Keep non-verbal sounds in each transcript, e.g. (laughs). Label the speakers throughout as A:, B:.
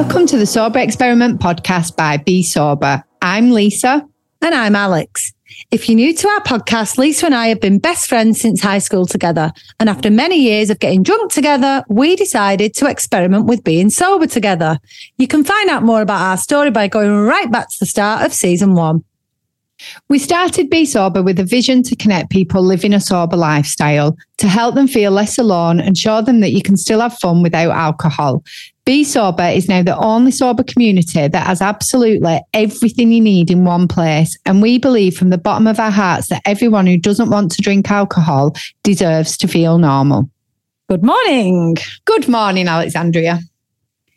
A: Welcome to the Sober Experiment podcast by Bee Sober. I'm Lisa.
B: And I'm Alex. If you're new to our podcast, Lisa and I have been best friends since high school together. And after many years of getting drunk together, we decided to experiment with being sober together. You can find out more about our story by going right back to the start of season one.
A: We started Bee Sober with a vision to connect people living a sober lifestyle, to help them feel less alone and show them that you can still have fun without alcohol. Bee Sober is now the only sober community that has absolutely everything you need in one place. And we believe from the bottom of our hearts that everyone who doesn't want to drink alcohol deserves to feel normal.
B: Good morning.
A: Good morning, Alexandria.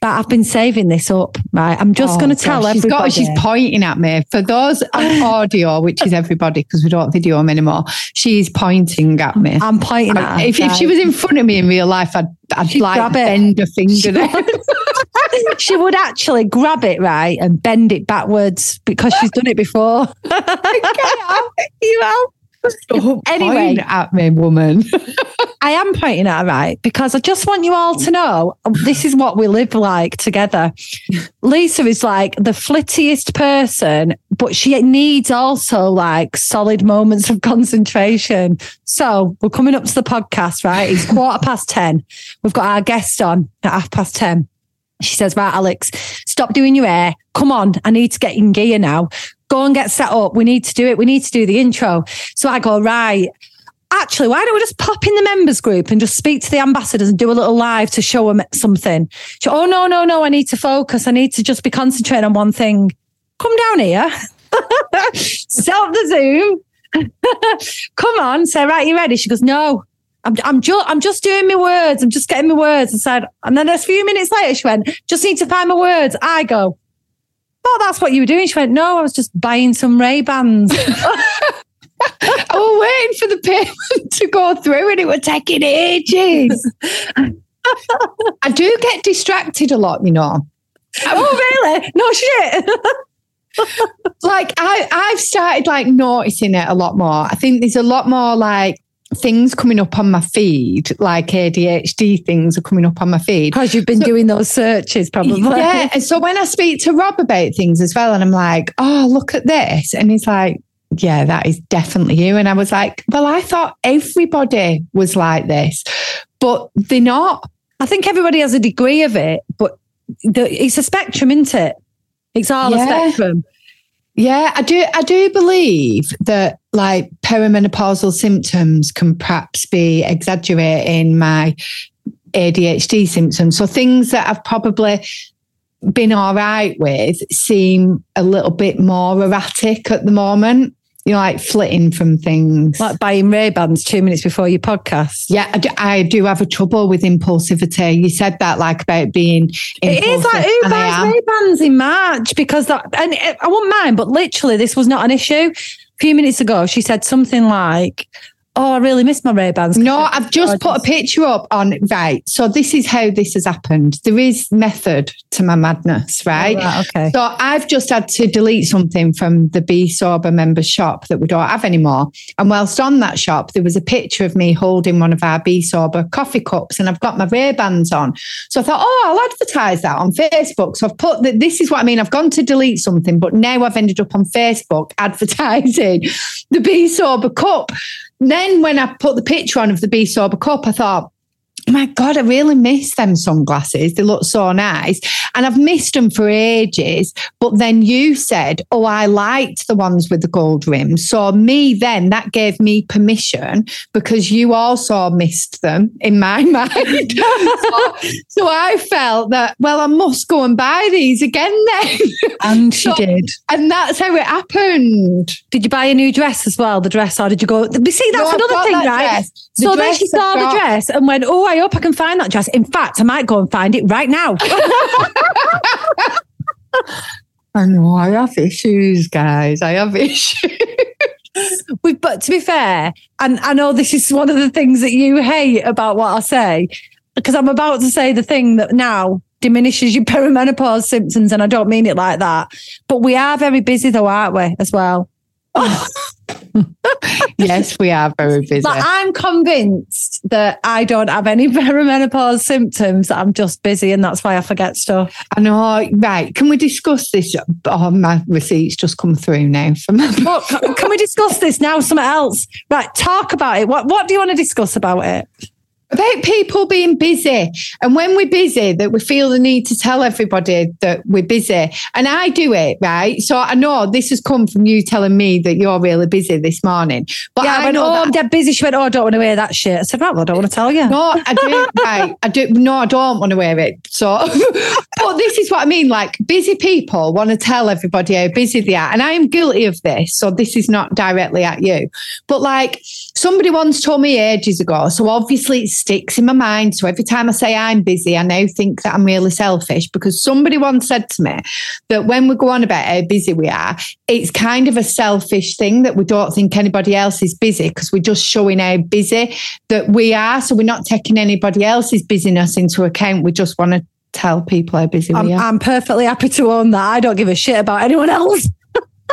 B: But I've been saving this up, right? I'm just
A: Oh,
B: going to tell
A: gosh, she's
B: everybody.
A: got- she's pointing at me. For those on (laughs) audio, which is everybody because we don't video them anymore, she's pointing at me.
B: I'm pointing at her,
A: if, if she was in front of me in real life, I'd, I'd
B: She'd
A: like
B: it.
A: bend a finger there. (laughs)
B: she would actually grab it right and bend it backwards because she's done it before. (laughs) you know.
A: Don't
B: Anyway.
A: at me, woman. (laughs)
B: I am pointing at her right because I just want you all to know um, this is what we live like together. Lisa is like the flittiest person, but she needs also like solid moments of concentration. So we're coming up to the podcast, right? It's quarter past 10. We've got our guest on at half past 10. She says, Right, Alex, stop doing your hair. Come on, I need to get in gear now. Go and get set up. We need to do it. We need to do the intro. So I go, Right. Actually, why don't we just pop in the members group and just speak to the ambassadors and do a little live to show them something? She, oh, no, no, no. I need to focus. I need to just be concentrating on one thing. Come down here. (laughs) Set up the Zoom. (laughs) Come on. Say, right, you ready? She goes, no. I'm, I'm, ju- I'm just doing my words. I'm just getting my words. I said, and then a few minutes later, she went, just need to find my words. I go, oh, that's what you were doing. She went, no, I was just buying some Ray Bans. (laughs)
A: I was waiting for the payment to go through and it was taking ages. I do get distracted a lot, you know.
B: oh, really? No shit.
A: like I, I've started like noticing it a lot more. I think there's a lot more like things coming up on my feed, like ADHD things are coming up on my feed.
B: Because you've been
A: So-
B: doing those searches, probably. (laughs)
A: Yeah. And so when I speak to Rob about things as well, and I'm like, oh, look at this. And he's like, yeah, that is definitely you. And I was like, well, I thought everybody was like this, but they're not.
B: I think everybody has a degree of it, but the, it's a spectrum, isn't it? It's all
A: Yeah.
B: a spectrum.
A: Yeah, I do. I do believe that like perimenopausal symptoms can perhaps be exaggerating my ADHD symptoms. So things that I've probably been all right with seem a little bit more erratic at the moment. You know, like flitting from things.
B: Like buying Ray Bans two minutes before your podcast.
A: yeah, I do, I do have a trouble with impulsivity. You said that like about being.
B: It is like who buys. Ray Bans in March because that, and it, I won't mind, but literally this was not an issue. Few minutes ago, she said something like, "Oh, I really miss my Ray Bans."
A: No, I've just put a picture up on right. So this is how this has happened. There is method to my madness, right?
B: Right, okay.
A: So I've just had to delete something from the Bee Sober members shop that we don't have anymore. And whilst on that shop, there was a picture of me holding one of our Bee Sober coffee cups, and I've got my Ray Bans on. So I thought, oh, I'll advertise that on Facebook. So I've put that. This is what I mean. I've gone to delete something, but now I've ended up on Facebook (laughs) advertising the Bee Sober cup. Then when I put the picture on of the Bee Sober cup, I thought, my God, I really miss them sunglasses. They look so nice. And I've missed them for ages. But then you said, oh, I liked the ones with the gold rims. So me then, that gave me permission because you also missed them in my (laughs) mind. so, so I felt that, well, I must go and buy these again then.
B: and (laughs) she
A: So-
B: did.
A: and that's how it happened.
B: Did you buy a new dress as well? The dress, or did you go? You see, that's
A: No,
B: another thing,
A: that
B: right?
A: The
B: so then she saw the dress and went, "Oh, I hope I can find that dress." In fact, I might go and find it right now. (laughs)
A: I know I have issues, guys. I have (laughs) issues.
B: We- but to be fair, and I know this is one of the things that you hate about what I say, because I'm about to say the thing that now diminishes your (laughs) perimenopause symptoms, and I don't mean it like that. But we are very busy, though, aren't we? As well. (laughs)
A: yes, we are very busy.
B: But I'm convinced that I don't have any (laughs) perimenopause symptoms. I'm just busy, and that's why I forget stuff.
A: I know. Right? Can we discuss this? Oh, my receipts just come through now. From (laughs)
B: can we discuss this now? Something else? Right? Talk about it. What What do you want to discuss about it?
A: About people being busy and when we're busy that we feel the need to tell everybody that we're busy and i do it right so i know this has come from you telling me that you're really busy this morning
B: but yeah, I, I went, oh, I'm dead busy. She went, oh, I don't want to wear that shit. I said, right, well, I don't want to tell you.
A: No, I do. right, I do. No, I don't want to wear it. So, (laughs) but this is what I mean. Like, busy people want to tell everybody how busy they are, and I am guilty of this. So this is not directly at you, but like somebody once told me ages ago. So obviously it's sticks in my mind. So every time I say I'm busy, I now think that I'm really selfish because somebody once said to me that when we go on about how busy we are, it's kind of a selfish thing that we don't think anybody else is busy because we're just showing how busy that we are. So we're not taking anybody else's busyness into account. We just want to tell people how busy
B: I'm,
A: we are.
B: I'm perfectly happy to own that. I don't give a shit about anyone else.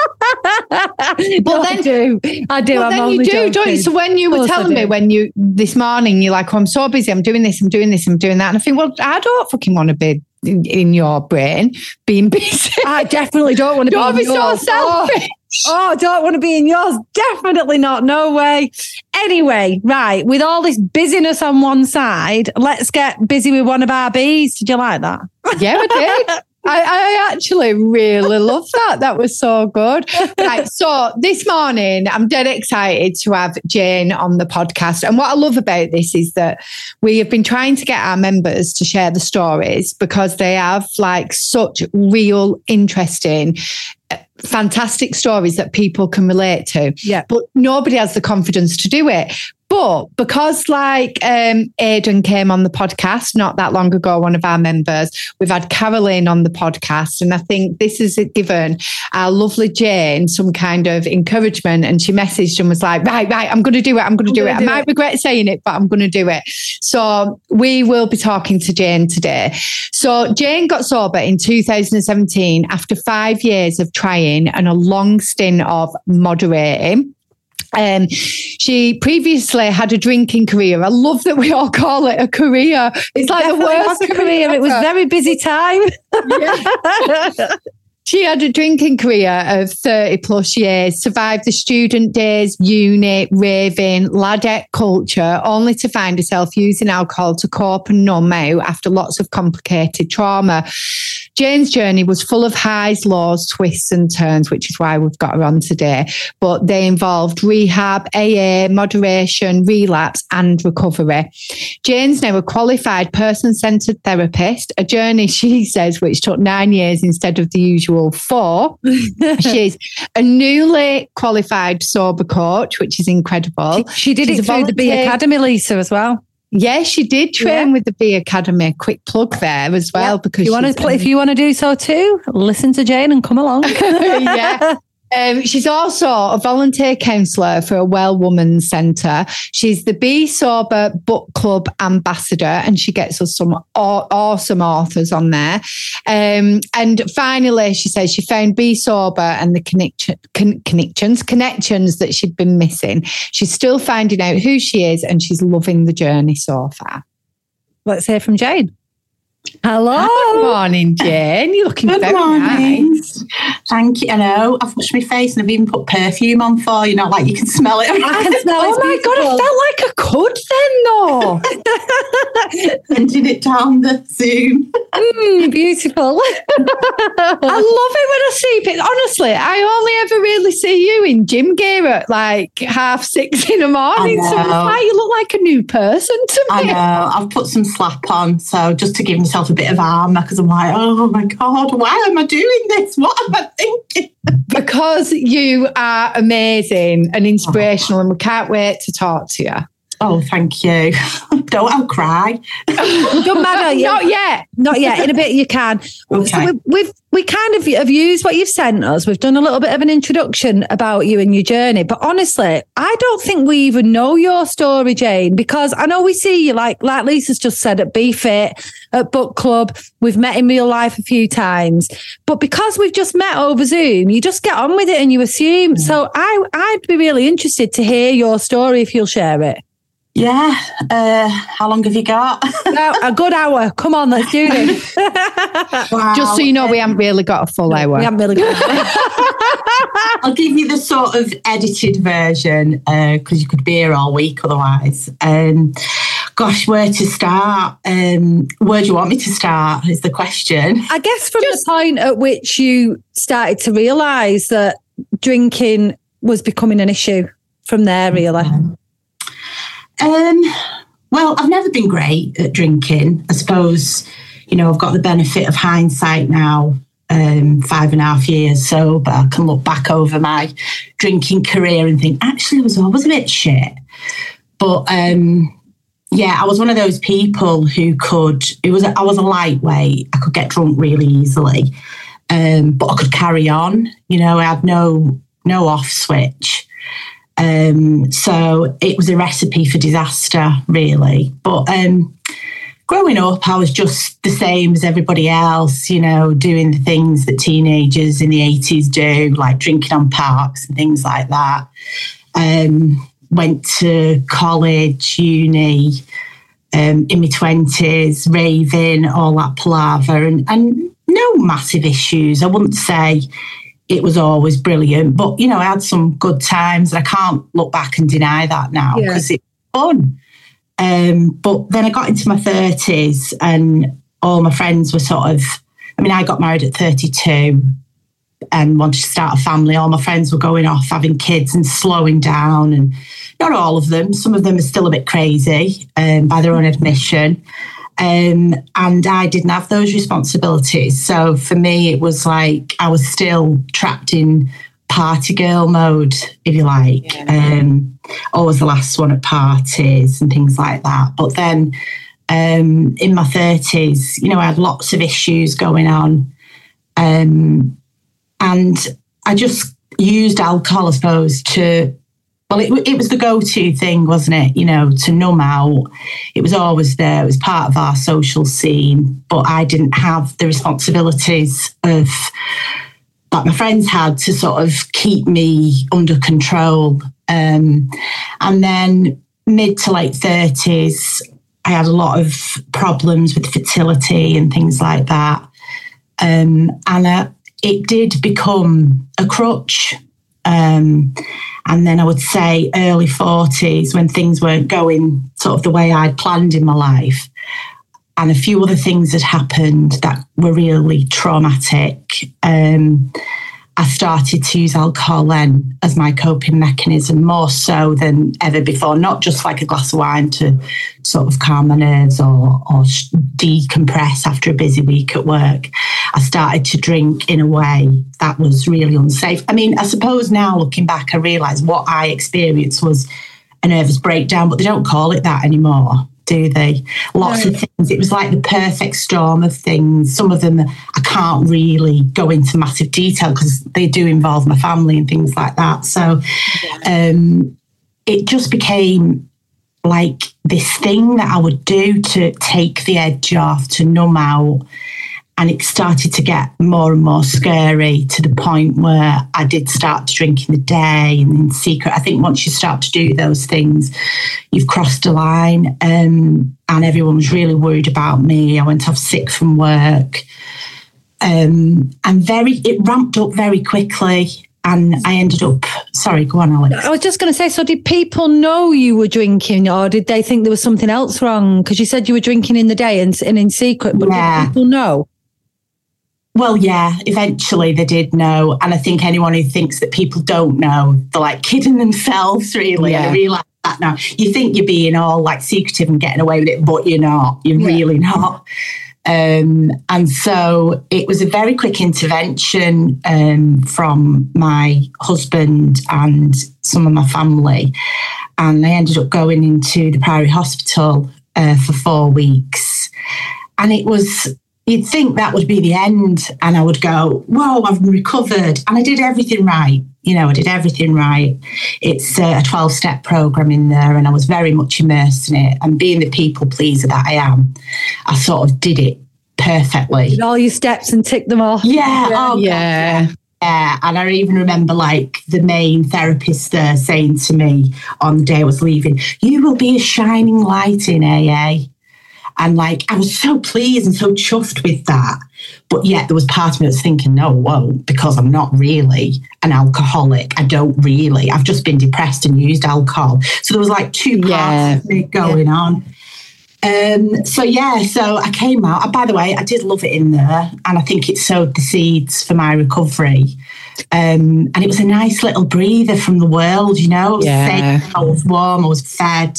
B: (laughs) but then do I do. But then you do, joking. don't
A: you? So when you were telling me when you this morning, you're like, oh, I'm so busy, I'm doing this, I'm doing this, I'm doing that. And I think, well, I don't fucking want to be in, in your brain being (laughs) busy.
B: I definitely don't want to
A: don't
B: be,
A: be so oh, selfish.
B: Oh, oh, don't want to be in yours. Definitely not. No way. Anyway, right. With all this busyness on one side, let's get busy with one of our bees. Did you like that?
A: Yeah, I did. (laughs) I, I, actually really love that. That was so good. Right. So this morning, I'm dead excited to have Jane on the podcast. And what I love about this is that we have been trying to get our members to share the stories because they have like such real, interesting uh, fantastic stories that people can relate to.
B: Yeah.
A: But nobody has the confidence to do it. But because like um, Aidan came on the podcast not that long ago, one of our members, we've had Caroline on the podcast. And I think this has given our lovely Jane some kind of encouragement. And she messaged and was like, right, right, I'm going to do it. I'm going to do it. I might it. regret saying it, but I'm going to do it. So we will be talking to Jane today. So Jane got sober in 2017 after five years of trying and a long stint of moderating. Um, she previously had a drinking career. I love that we all call it a career. It's like the worst
B: career. career. It was very busy time.
A: Yeah. (laughs) She had a drinking career of 30 plus years, survived the student days, uni, raving, ladette culture, only to find herself using alcohol to cope and numb out after lots of complicated trauma. Jane's journey was full of highs, lows, twists, and turns, which is why we've got her on today. But they involved rehab, AA, moderation, relapse, and recovery. Jane's now a qualified person centered therapist, a journey (laughs) she says which took nine years instead of the usual four. (laughs) She's a newly qualified sober coach, which is incredible.
B: She, she did She's it through the Bee Academy, Lisa, as well.
A: Yeah, she did train yeah. with the Bee Academy. Quick plug there as well because
B: you want to, if you want to do so too, listen to Jane and come along. (laughs)
A: yeah, (laughs) um, she's also a volunteer counsellor for a Well Woman Centre. She's the Bee Sober Book Club ambassador, and she gets us some aw- awesome authors on there. Um, and finally, she says she found Bee Sober and the connection, con- connections, connections that she'd been missing. She's still finding out who she is, and she's loving the journey so far.
B: Let's hear from Jane. Hello.
A: Good morning, Jane. You're looking Good very morning. nice.
C: Thank you. I know. I've washed my face and I've even put perfume on for you. Know, like you can smell it.
A: I (laughs) can smell oh my god! I felt like I could
C: then, though. (laughs) Sending it down the Zoom.
B: Mm, beautiful.
A: I (laughs) love it when I see it. Honestly, I only ever really see you in gym gear at like half six in the morning. So you look like a new person to
C: me. I know. I've put some slap on, so just to give myself a bit of armor because I'm like, oh my God, why am I doing this? What am I thinking? (laughs)
A: because you are amazing and inspirational, and we can't wait to talk to you.
C: Oh, thank you. (laughs) Don't I'll cry.
B: Don't matter. (laughs)
A: Not yet.
B: Not yet. In a bit, you can.
C: Okay.
B: So we, we've we kind of have used what you've sent us. We've done a little bit of an introduction about you and your journey, but honestly, I don't think we even know your story, Jane, because I know we see you like like Lisa's just said at Bee Fit, at book club. We've met in real life a few times, but because we've just met over Zoom, you just get on with it and you assume. Hmm. So I I'd be really interested to hear your story if you'll share it.
C: Yeah. Uh, how long have you got? (laughs)
B: Now, a good hour. Come on, let's do this. (laughs)
C: Wow.
A: Just so you know, we haven't really got a full hour.
B: We haven't really got
C: I'll give you the sort of edited version because you could be here all week otherwise. Um, gosh, where to start? Um, where do you want me to start? Is the question.
B: I guess from the point at which you started to realise that drinking was becoming an issue from there, really.
C: Um, well, I've never been great at drinking. I suppose, you know, I've got the benefit of hindsight now, um, five and a half years sober. I can look back over my drinking career and think, actually, I was always a bit shit. But um, yeah, I was one of those people who could. It was I was a lightweight. I could get drunk really easily, um, but I could carry on. You know, I had no no off switch. Um, so it was a recipe for disaster, really. But um, growing up, I was just the same as everybody else, you know, doing the things that teenagers in the 80s do, like drinking on parks and things like that. Um, went to college, uni, um, in my 20s, raving, all that palaver, and, and no massive issues. I wouldn't say it was always brilliant, but you know, I had some good times. And I can't look back and deny that now
B: Yeah.
C: because it's fun. Um, but then I got into my 30s and all my friends were sort of, I mean, I got married at 32 and wanted to start a family. All my friends were going off having kids and slowing down, and not all of them. Some of them are still a bit crazy um, by their own admission. Um, and I didn't have those responsibilities. So for me, it was like I was still trapped in party girl mode, if you like. Um, always the last one at parties and things like that. But then um, in my 30s, you know, I had lots of issues going on. Um, and I just used alcohol, I suppose, to well, it, it was the go-to thing, wasn't it? You know, to numb out. It was always there. It was part of our social scene, but I didn't have the responsibilities of that my friends had to sort of keep me under control. Um, and then mid to late thirties, I had a lot of problems with fertility and things like that. Um, and uh, it did become a crutch. Um, and then I would say early 40s when things weren't going sort of the way I'd planned in my life. And a few other things had happened that were really traumatic. Um, I started to use alcohol then as my coping mechanism more so than ever before, not just like a glass of wine to sort of calm my nerves or, or decompress after a busy week at work. I started to drink in a way that was really unsafe. I mean, I suppose now looking back, I realise what I experienced was a nervous breakdown, but they don't call it that anymore. Do they? Lots of things. It was like the perfect storm of things. Some of them I can't really go into massive detail because they do involve my family and things like that. So um, it just became like this thing that I would do to take the edge off, to numb out. And it started to get more and more scary to the point where I did start to drink in the day and in secret. I think once you start to do those things, you've crossed a line. Um, and everyone was really worried about me. I went off sick from work. Um, and very, it ramped up very quickly. And I ended up, sorry, go on, Alex.
B: I was just going to say, so did people know you were drinking or did they think there was something else wrong? Because you said you were drinking in the day and, and in secret, but
C: Yeah.
B: did people know?
C: Well, yeah, eventually they did know. And I think anyone who thinks that people don't know, they're like kidding themselves, really. And I realise that now. You think you're being all like secretive and getting away with it, but you're not. You're
B: Yeah.
C: really not. Um, and so it was a very quick intervention um, from my husband and some of my family. and they ended up going into the Priory Hospital uh, for four weeks. And it was, you'd think that would be the end. And I would go, whoa, I've recovered. And I did everything right. You know, I did everything right. It's uh, a 12 step program in there, and I was very much immersed in it. And being the people pleaser that I am, I sort of did it perfectly.
B: Did all your steps and tick them off.
C: Yeah. Oh, God,
A: yeah.
C: yeah, and I even remember like the main therapist there saying to me on the day I was leaving, You will be a shining light in AA. And like I was so pleased and so chuffed with that. But yet there was part of me that's thinking, no, whoa, because I'm not really an alcoholic. I don't really. I've just been depressed and used alcohol. So there was like two parts
A: Yeah.
C: of me going on. Um, so yeah, so I came out. And by the way, I did love it in there, and I think it sowed the seeds for my recovery. Um, and it was a nice little breather from the world, you know. I was
A: Yeah.
C: safe, I was warm, I was fed.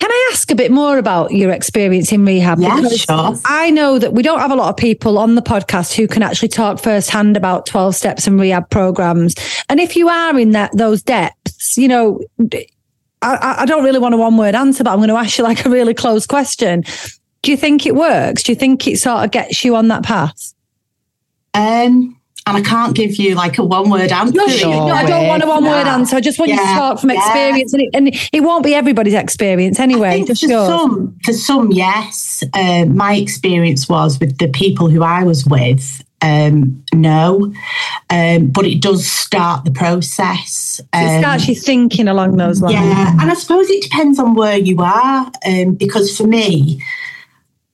B: Can I ask a bit more about your experience in rehab?
C: Yeah,
B: Because
C: sure.
B: I know that we don't have a lot of people on the podcast who can actually talk firsthand about 12 steps and rehab programs. And if you are in that those depths, you know, I- I, don't really want a one word answer, but I'm going to ask you like a really close question. Do you think it works? Do you think it sort of gets you on that path?
C: Um, and I can't give you like a one word answer.
B: No,
A: Sure.
B: no, I don't want a one word answer. I just want you to start from
C: Yeah.
B: experience, and it, and it won't be everybody's experience anyway.
C: for
B: yours.
C: some, for some, yes. Uh, my experience was with the people who I was with. Um, no, um, but it does start the process.
B: So it
C: Um,
B: starts you thinking along those lines.
C: Yeah, and I suppose it depends on where you are. Um, because for me,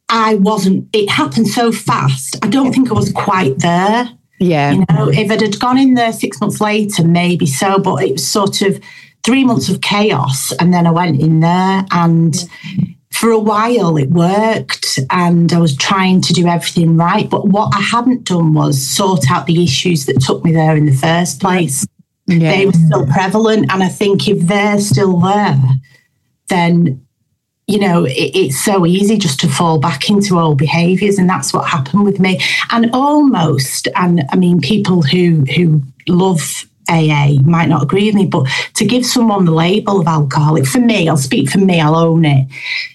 C: I wasn't. It happened so fast. I don't think I was quite there.
A: Yeah.
C: You know, if it had gone in there six months later, maybe so. But it was sort of three months of chaos, and then I went in there, and for a while it worked, and I was trying to do everything right. But what I hadn't done was sort out the issues that took me there in the first place
A: Yeah.
C: they were still prevalent. And I think if they're still there, then, you know, it, it's so easy just to fall back into old behaviours. And that's what happened with me. And almost, and I mean, people who, who love AA might not agree with me, but to give someone the label of alcoholic, for me, I'll speak for me, I'll own it.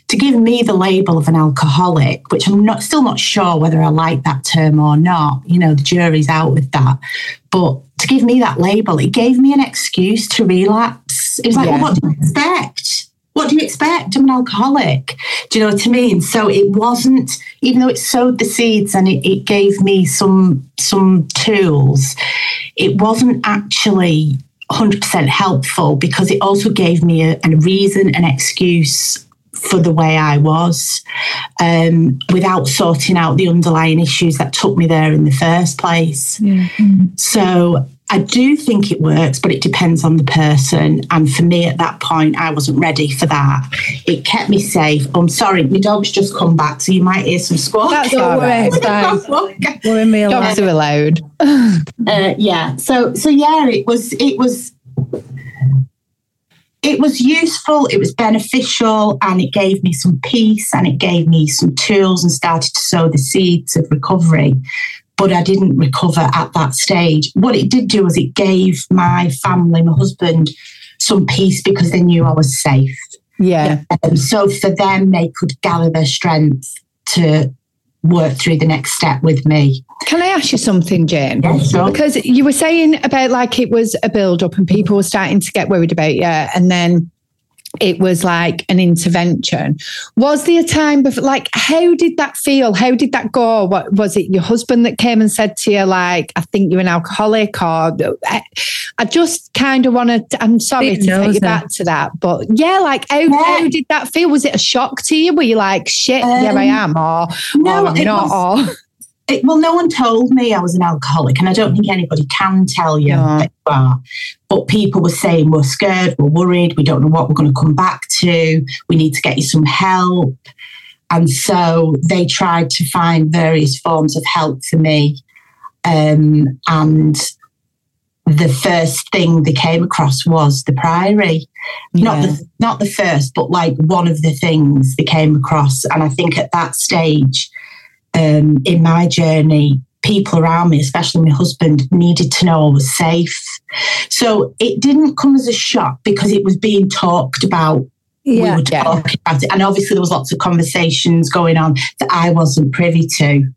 C: To give me the label of an alcoholic, which I'm not still not sure whether I like that term or not, you know, the jury's out with that. But to give me that label, it gave me an excuse to relapse. It was like,
A: Yeah.
C: well, what do you expect? What do you expect? I'm an alcoholic. Do you know what I mean? So it wasn't, even though it sowed the seeds and it, it gave me some some tools, it wasn't actually 100% helpful because it also gave me a, a reason, an excuse for the way I was um, without sorting out the underlying issues that took me there in the first place. So I do think it works, but it depends on the person. And for me at that point, I wasn't ready for that. It kept me safe. I'm sorry, my dog's just come back, so you might hear some squawk.
A: That's
B: Don't
A: all
B: worry,
A: right. (laughs)
B: it's fine. We're in real life.
A: Dogs are allowed.
C: uh, yeah so so yeah it was it was it was useful it was beneficial and it gave me some peace and it gave me some tools and started to sow the seeds of recovery but i didn't recover at that stage what it did do was it gave my family my husband some peace because they knew i was safe
A: Yeah.
C: um, so for them they could gather their strength to work through the next step with me
A: Can I ask you something, Jane?
C: yeah, sure.
A: Because you were saying about like it was a build up and people were starting to get worried about you. And then it was like an intervention. Was there a time before, like, how did that feel? How did that go? What was it your husband that came and said to you, like, I think you're an alcoholic? Or I, I just kind of want to, I'm sorry to take you back to that. But yeah, like, how,
C: Yeah.
A: how did that feel? Was it a shock to you? Were you like, shit, here I am? Or,
C: no
A: or I'm not?
C: was-
A: or,
C: it, well, no one told me I was an alcoholic, and I don't think anybody can tell you
A: No.
C: that you are. But people were saying we're scared, we're worried, we don't know what we're going to come back to. We need to get you some help, and so they tried to find various forms of help for me. Um, and the first thing they came across was the Priory not the not the first, but like one of the things they came across. And I think at that stage um, in my journey, people around me, especially my husband, needed to know I was safe. So it didn't come as a shock because it was being talked about.
B: Yeah,
C: we were
A: yeah.
C: talking about it. And obviously, there was lots of conversations going on that I wasn't privy to.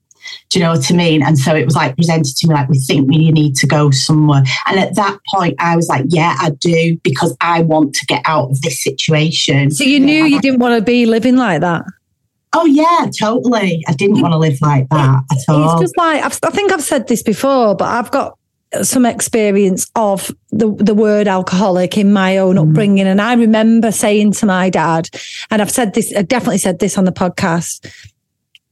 C: Do you know what I mean? And so it was like presented to me like, we think you need to go somewhere. And at that point, I was like, yeah, I do, because I want to get out of this situation.
B: So you knew you didn't want to be living like that.
C: Oh, yeah, totally. I didn't want to live like that at all.
B: It's just like I've, I think I've said this before, but I've got some experience of the the word alcoholic in my own mm. upbringing, and I remember saying to my dad, and I've said this, I definitely said this on the podcast.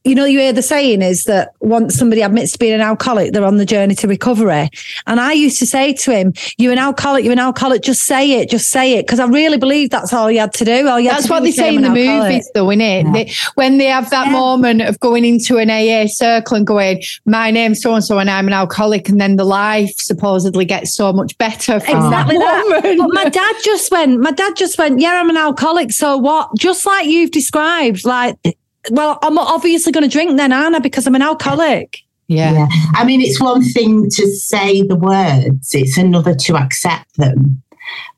B: You know, you hear the saying is that once somebody admits to being an alcoholic, they're on the journey to recovery. And I used to say to him, "You're an alcoholic. You're an alcoholic. Just say it. Just say it." Because I really believe that's all you had to do. All you
A: That's what they say in the
B: alcoholic.
A: movies, though, isn't it? They, when they have that
C: Yeah.
A: moment of going into an AA circle and going, "My name's so and so, and I'm an alcoholic," and then the life supposedly gets so much better. From
B: Exactly
A: that.
B: that. my dad just went, my dad just went, yeah, I'm an alcoholic. So what? Just like you've described, like, well, I'm obviously going to drink then, aren't I? Because I'm an alcoholic.
A: Yeah.
C: Yeah. I mean, it's one thing to say the words, it's another to accept them.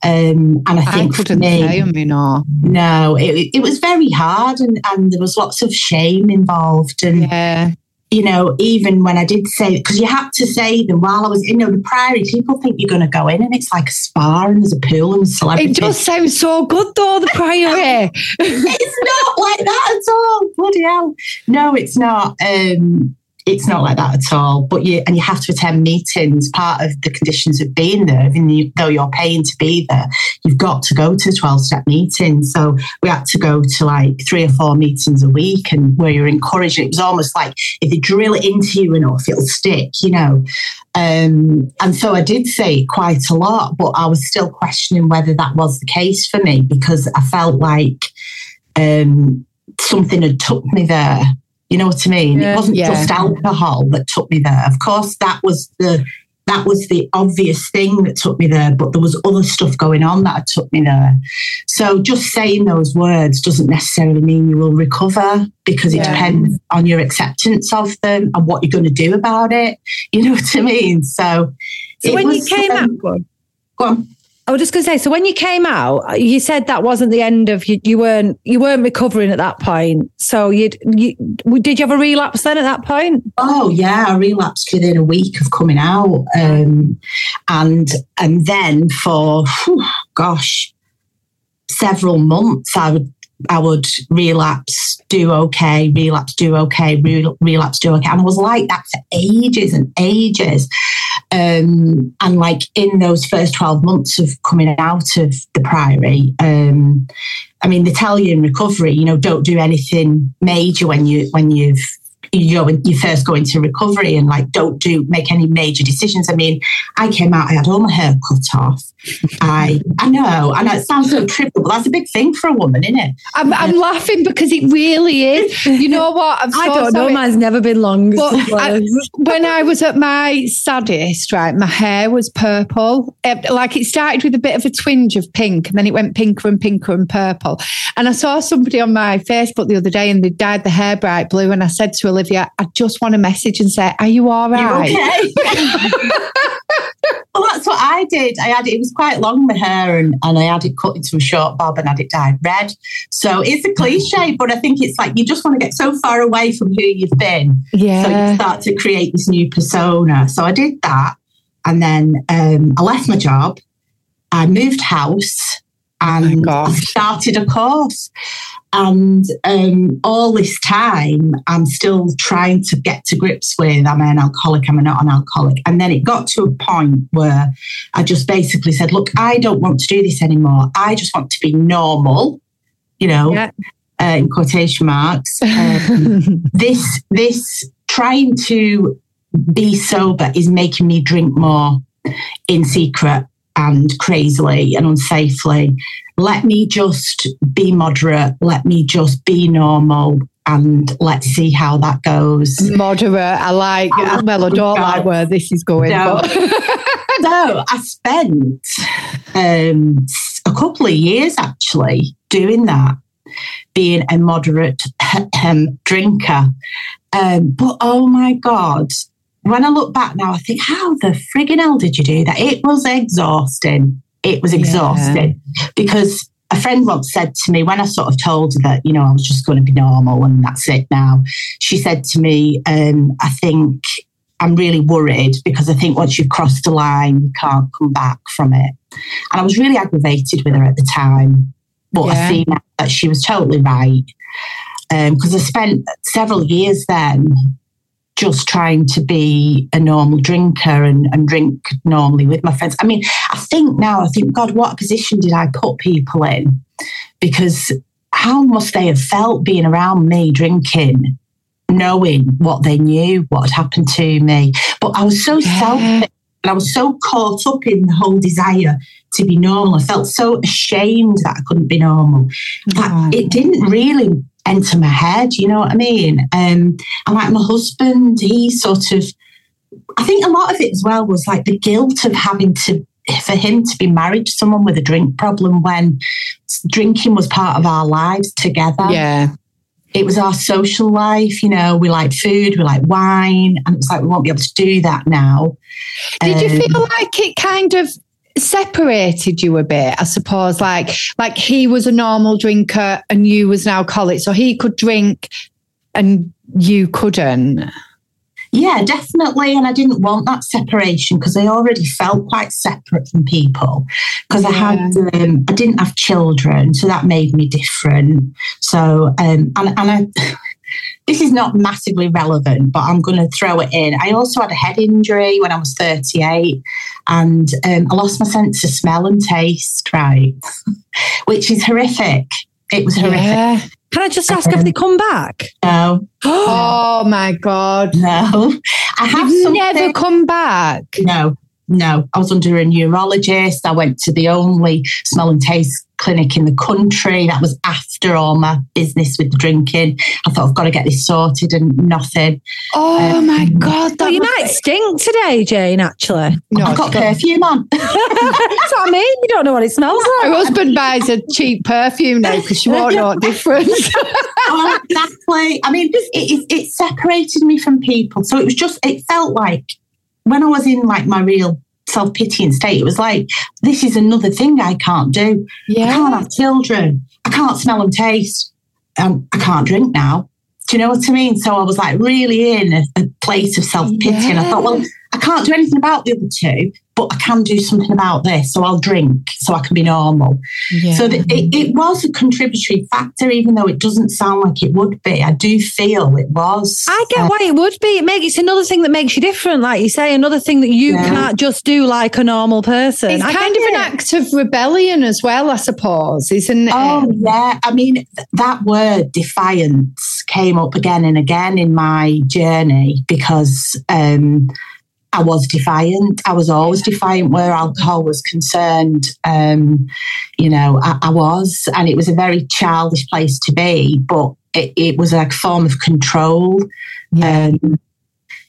C: Um, and I
A: I
C: think for
A: couldn't
C: me,
A: say them, you know.
C: no, it, it was very hard and, and there was lots of shame involved. And,
A: Yeah.
C: You know, even when I did say, because you had to say them while I was, you know, the priory, people think you're going to go in and it's like a spa and there's a pool and celebrities.
A: It does sound so good, though, the priory. (laughs)
C: it's not like that at all. Bloody hell. No, it's not. Um, it's not like that at all. But you and you have to attend meetings. Part of the conditions of being there, even you- though you're paying to be there, you've got to go to 12 step meetings. So we had to go to like three or four meetings a week and where you're encouraged. It was almost like if they drill it into you enough, it'll stick, you know. Um, and so I did say quite a lot, but I was still questioning whether that was the case for me because I felt like um, something had took me there. You know what I mean?
B: Yeah,
C: it wasn't
A: yeah.
C: just alcohol that took me there. Of course, that was the that was the obvious thing that took me there, but there was other stuff going on that took me there. So just saying those words doesn't necessarily mean you will recover because it
A: Yeah.
C: depends on your acceptance of them and what you're going to do about it. You know what I mean? So,
B: So
C: it
B: when you came
C: um,
B: out,
C: go on.
B: I was just going to say, so when you came out, you said that wasn't the end of you. You weren't you weren't recovering at that point. So you did you have a relapse then at that point?
C: Oh yeah, I relapsed within a week of coming out, um, and and then for whew, gosh, several months I would I would relapse, do okay, relapse, do okay, relapse, do okay, and was like that for ages and ages. Um, and like in those first 12 months of coming out of the priory, um, I mean, they tell you in recovery, you know, don't do anything major when you when you've you know when you first go into recovery and like don't do make any major decisions. I mean, I came out, I had all my hair cut off. I I know, and it sounds so trivial, but that's a big thing for a woman, isn't it?
A: I'm, I'm laughing because it really is. You know what? I'm (laughs)
B: I
A: so
B: don't know. Mine's never been long.
A: But (laughs) I- when I was at my saddest, right, my hair was purple. It- like it started with a bit of a twinge of pink, and then it went pinker and pinker and purple. And I saw somebody on my Facebook the other day, and they dyed the hair bright blue. And I said to Olivia, I just want a message and say, "Are you all right?
C: You okay? (laughs) well, that's what I did. I had it, it was quite long, my hair, and, and I had it cut into a short bob and had it dyed red. So it's a cliche, but I think it's like you just want to get so far away from who you've been.
A: Yeah.
C: So you start to create this new persona. So I did that. And then um, I left my job. I moved house and I started a course. And um, all this time, I'm still trying to get to grips with am I an alcoholic? Am I not an alcoholic? And then it got to a point where I just basically said, Look, I don't want to do this anymore. I just want to be normal, you know,
B: Yeah.
C: uh, in quotation marks. Um, (laughs) this this trying to be sober is making me drink more in secret and crazily and unsafely. Let me just be moderate. Let me just be normal, and let's see how that goes.
A: Moderate. I like.
C: Oh,
A: well, I don't like where this is going.
C: No. so (laughs) (laughs) I spent um, a couple of years actually doing that, being a moderate (clears throat) um, drinker. Um, but oh my God, when I look back now, I think, how the friggin' hell did you do that? It was exhausting. It was exhausting yeah. because a friend once said to me when I sort of told her that, you know, I was just going to be normal and that's it now, she said to me, um, I think I'm really worried because I think once you've crossed the line, you can't come back from it. And I was really aggravated with her at the time. But yeah. I see now that she was totally right. Because um, I spent several years then just trying to be a normal drinker and, and drink normally with my friends. I mean, I think now, I think, God, what position did I put people in? Because how must they have felt being around me drinking, knowing what they knew, what had happened to me? But I was so yeah. selfish and I was so caught up in the whole desire to be normal. I felt so ashamed that I couldn't be normal. That it didn't really enter my head. You know what I mean? Um, and like my husband, he sort of, I think a lot of it as well was like the guilt of having to, for him to be married to someone with a drink problem when drinking was part of our lives together.
A: Yeah.
C: It was our social life, you know, we like food, we like wine, and it's like we won't be able to do that now.
A: Did um, you feel like it kind of separated you a bit, I suppose. Like, like he was a normal drinker and you was an alcoholic, so he could drink and you couldn't.
C: Yeah, definitely. And I didn't want that separation because I already felt quite separate from people because yeah. I had, um, I didn't have children, so that made me different. So, um, and, and I, this is not massively relevant, but I'm going to throw it in. I also had a head injury when I was 38 and um, I lost my sense of smell and taste, right? (laughs) Which is horrific. It was horrific. Yeah.
B: Can I just ask um, if they come back?
C: No. (gasps)
A: oh my God.
C: No.
A: I have never come back.
C: No, no. I was under a neurologist. I went to the only smell and taste clinic in the country. That was after all my business with the drinking. I thought I've got to get this sorted and nothing.
A: Oh um, my god!
B: Well, you might stink today, Jane. Actually,
C: no, I've got perfume on. (laughs)
B: That's what I mean. You don't know what it smells like.
A: My husband buys a cheap perfume now because she won't know what difference. (laughs)
C: oh, exactly. I mean, it, it, it separated me from people, so it was just. It felt like when I was in like my real self pitying state. It was like, this is another thing I can't do. Yeah. I can't have children. I can't smell and taste. Um, I can't drink now. Do you know what I mean? So I was like really in a, a place of self pity. Yeah. And I thought, well, I can't do anything about the other two but I can do something about this. So I'll drink so I can be normal. Yeah. So it, it, was a contributory factor, even though it doesn't sound like it would be. I do feel it was.
B: I get uh, why it would be. It makes it's another thing that makes you different, like you say, another thing that you yeah. can't just do like a normal person.
A: It's I kind of it. an act of rebellion as well, I suppose, isn't it?
C: Oh yeah. I mean, th- that word defiance came up again and again in my journey because um, I was defiant. I was always defiant where alcohol was concerned. Um, you know, I, I, was, and it was a very childish place to be, but it, it was a form of control. Yeah. Um,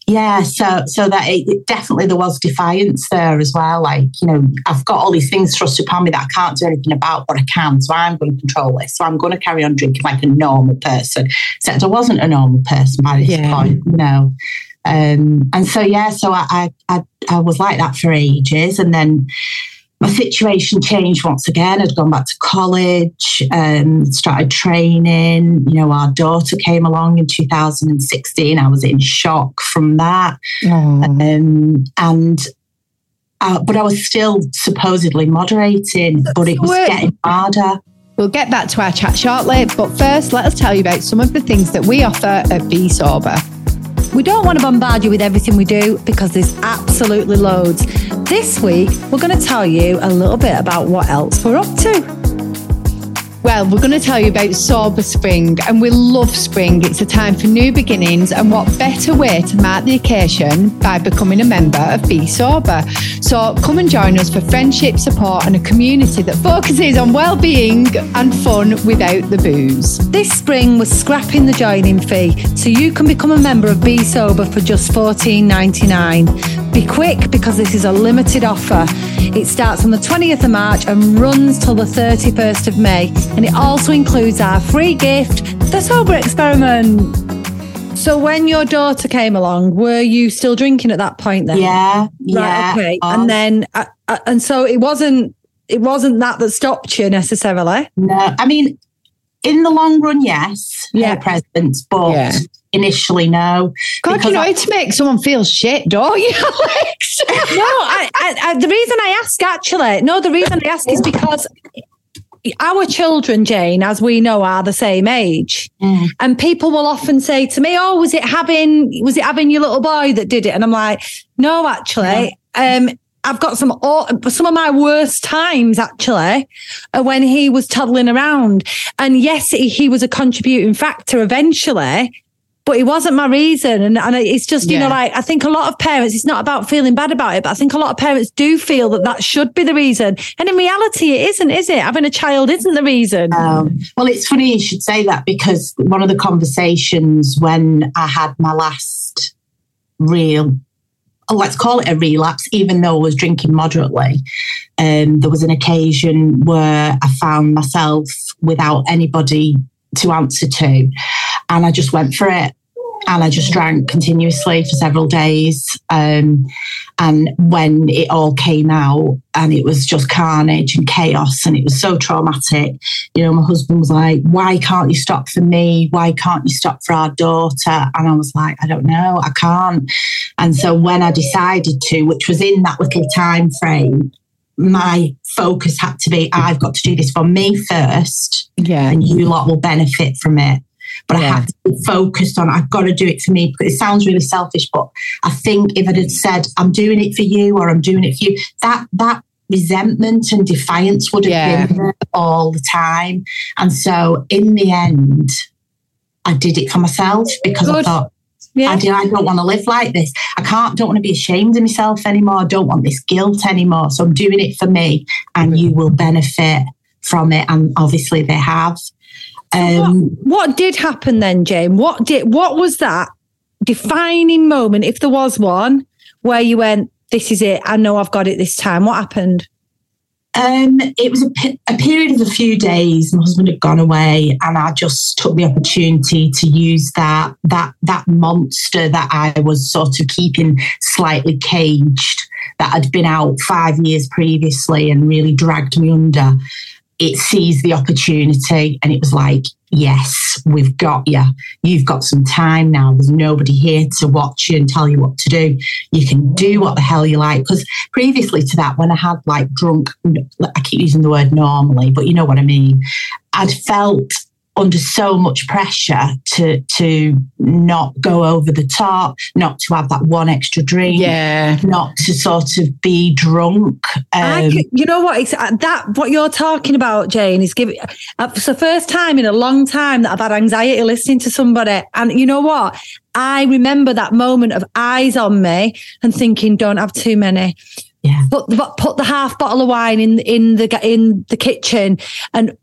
C: yeah, so so that it, it, definitely there was defiance there as well. Like you know, I've got all these things thrust upon me that I can't do anything about, but I can. So I'm going to control this. So I'm going to carry on drinking like a normal person. Except I wasn't a normal person by this yeah. point. You know, um, and so, yeah, so I, I, I was like that for ages. And then my situation changed once again. I'd gone back to college, um, started training. You know, our daughter came along in 2016. I was in shock from that. Um, and uh, but I was still supposedly moderating, but it was getting harder.
A: We'll get back to our chat shortly, but first, let us tell you about some of the things that we offer at Bee Sober.
B: We don't want to bombard you with everything we do because there's absolutely loads. This week, we're going to tell you a little bit about what else we're up to.
A: Well, we're going to tell you about Sober Spring, and we love spring. It's a time for new beginnings, and what better way to mark the occasion by becoming a member of Bee Sober? So come and join us for friendship, support, and a community that focuses on well-being and fun without the booze.
B: This spring, we're scrapping the joining fee, so you can become a member of Bee Sober for just $14.99. Be quick because this is a limited offer. It starts on the 20th of March and runs till the 31st of May and it also includes our free gift, the Sober Experiment. So when your daughter came along, were you still drinking at that point then?
C: Yeah, yeah.
B: okay. And then, uh, uh, and so it wasn't, it wasn't that that stopped you necessarily.
C: No, I mean, in the long run, yes,
B: Yeah.
C: presence, but
A: Yeah.
C: Initially, no.
A: God, you know
C: I-
A: how to make someone feel shit, don't you, (laughs) Alex?
B: no, I, I, I, the reason I ask actually, no, the reason I ask is because our children, Jane, as we know, are the same age,
C: Mm.
B: and people will often say to me, "Oh, was it having was it having your little boy that did it?" And I'm like, "No, actually." Um, I've got some some of my worst times actually when he was toddling around, and yes, he was a contributing factor eventually, but it wasn't my reason. And, and it's just, you know, like I think a lot of parents, it's not about feeling bad about it, but I think a lot of parents do feel that that should be the reason. And in reality, it isn't, is it? Having a child isn't the reason.
C: Um, well, it's funny you should say that because one of the conversations when I had my last real, let's call it a relapse, even though I was drinking moderately, um, there was an occasion where I found myself without anybody to answer to, and I just went for it. And I just drank continuously for several days. Um, and when it all came out, and it was just carnage and chaos, and it was so traumatic, you know, my husband was like, Why can't you stop for me? Why can't you stop for our daughter? And I was like, I don't know, I can't. And so when I decided to, which was in that little time frame, my focus had to be I've got to do this for me first,
A: Yeah.
C: and you lot will benefit from it. But I
A: Yeah.
C: had to be focused on I've got to do it for me because it sounds really selfish, but I think if I'd had said I'm doing it for you or I'm doing it for you, that that resentment and defiance would have
A: Yeah.
C: been there all the time. And so in the end, I did it for myself because I thought
B: yeah.
C: I, do, I don't want to live like this. I can't, don't want to be ashamed of myself anymore. I don't want this guilt anymore. So I'm doing it for me and you will benefit from it. And obviously they have. Um,
B: what did happen then, Jane? What did, what was that defining moment, if there was one, where you went, this is it. I know I've got it this time. What happened?
C: Um, it was a, a period of a few days. My husband had gone away, and I just took the opportunity to use that that that monster that I was sort of keeping slightly caged, that had been out five years previously and really dragged me under. It seized the opportunity, and it was like, "Yes, we've got you. You've got some time now. There's nobody here to watch you and tell you what to do. You can do what the hell you like." Because previously to that, when I had like drunk, I keep using the word normally, but you know what I mean. I'd felt under so much pressure to to not go over the top, not to have that one extra drink,
A: Yeah.
C: not to sort of be drunk. Um,
B: c- you know what? It's uh, that what you're talking about, Jane, is giving. Uh, it's the first time in a long time that I've had anxiety listening to somebody, and you know what? I remember that moment of eyes on me and thinking, "Don't have too many."
C: Yeah.
B: Put the put the half bottle of wine in in the in the kitchen and.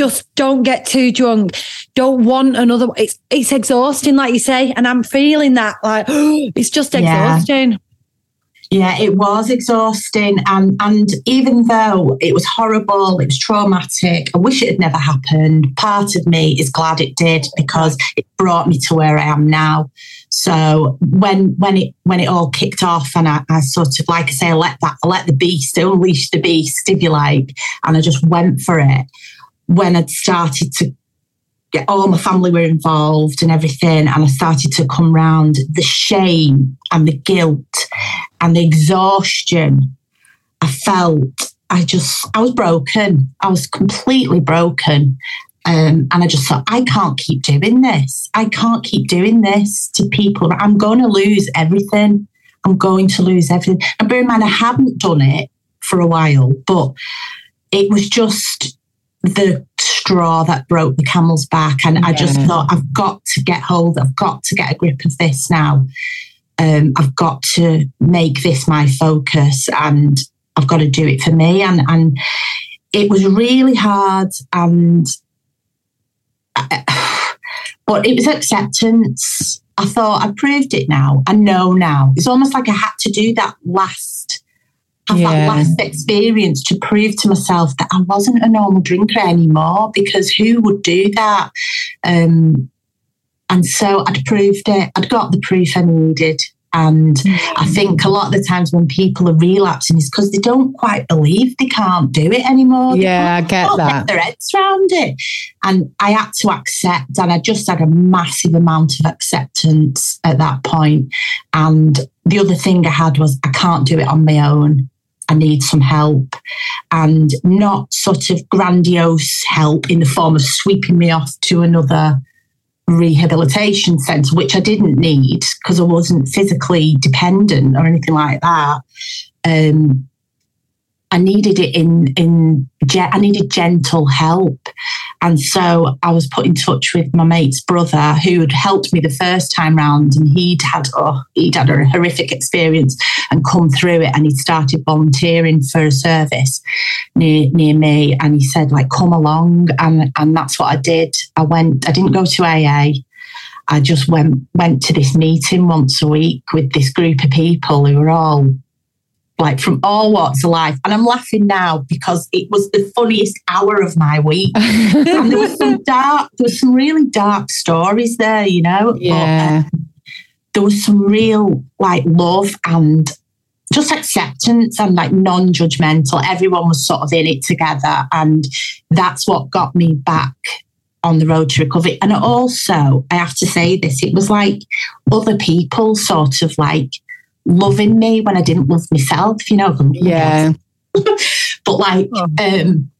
B: Just don't get too drunk. Don't want another. It's it's exhausting, like you say, and I'm feeling that. Like (gasps) it's just
C: Yeah.
B: exhausting.
C: Yeah, it was exhausting, and and even though it was horrible, it was traumatic. I wish it had never happened. Part of me is glad it did because it brought me to where I am now. So when when it when it all kicked off, and I, I sort of like I say, I let that I let the beast I unleashed the beast, if you like, and I just went for it. When I'd started to get all my family were involved and everything, and I started to come round the shame and the guilt and the exhaustion I felt I just I was broken. I was completely broken. Um, and I just thought, I can't keep doing this. I can't keep doing this to people. I'm going to lose everything. I'm going to lose everything. And bear in mind, I hadn't done it for a while, but it was just the straw that broke the camel's back. And I just thought, I've got to get hold, I've got to get a grip of this now. Um, I've got to make this my focus and I've got to do it for me. And, and it was really hard. And, (sighs) but it was acceptance. I thought I proved it now. I know now. It's almost like I had to do that last, have
A: Yeah.
C: that last experience to prove to myself that I wasn't a normal drinker anymore. Because who would do that? Um, and so I'd proved it. I'd got the proof I needed. And. I think a lot of the times when people are relapsing is because they don't quite believe they can't do it anymore.
A: Yeah, I get that.
C: Get their heads around it. And I had to accept, and I just had a massive amount of acceptance at that point. And the other thing I had was I can't do it on my own. I need some help and not sort of grandiose help in the form of sweeping me off to another rehabilitation centre, which I didn't need because I wasn't physically dependent or anything like that. Um, I needed it in in I needed gentle help, and so I was put in touch with my mate's brother who had helped me the first time round, and he'd had oh he'd had a horrific experience and come through it, and he started volunteering for a service near near me, and he said like come along, and and that's what I did. I went. I didn't go to AA. I just went went to this meeting once a week with this group of people who were all like from all walks of life. And I'm laughing now because it was the funniest hour of my week. (laughs) and there was some dark, there was some really dark stories there, you know.
A: Yeah.
C: But, um, there was some real like love and just acceptance and like non-judgmental. Everyone was sort of in it together. And that's what got me back on the road to recovery. And also, I have to say this, it was like other people sort of like loving me when I didn't love myself, you know.
A: Yeah. (laughs)
C: but like, oh. um,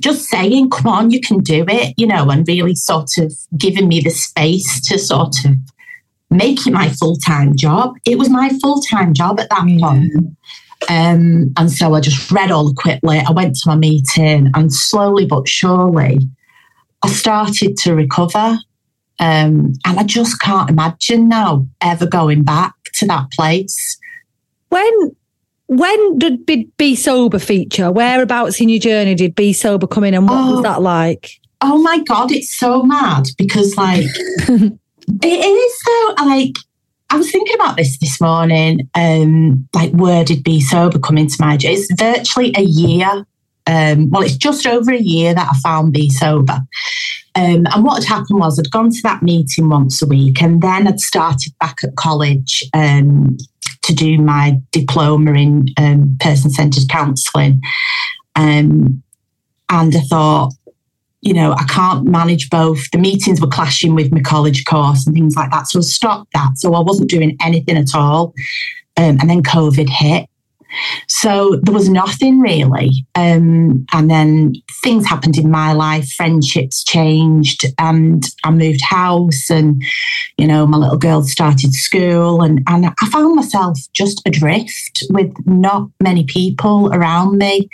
C: just saying, come on, you can do it, you know, and really sort of giving me the space to sort of make it my full time job. It was my full time job at that yeah. point. Um, and so I just read all the quickly. I went to my meeting and slowly but surely I started to recover. Um, and I just can't imagine now ever going back to that place.
B: When when did Bee Sober feature? Whereabouts in your journey did Bee Sober come in and what oh, was that like?
C: Oh my God, it's so mad because, like, (laughs) it is so, like, I was thinking about this this morning. Um, like, where did Bee Sober come into my journey? It's virtually a year. Um, well, it's just over a year that I found Bee Sober. Um, and what had happened was I'd gone to that meeting once a week, and then I'd started back at college um, to do my diploma in um, person centered counselling. Um, and I thought, you know, I can't manage both. The meetings were clashing with my college course and things like that. So I stopped that. So I wasn't doing anything at all. Um, and then COVID hit. So there was nothing really. Um, and then things happened in my life, friendships changed, and I moved house, and, you know, my little girl started school, and, and I found myself just adrift with not many people around me.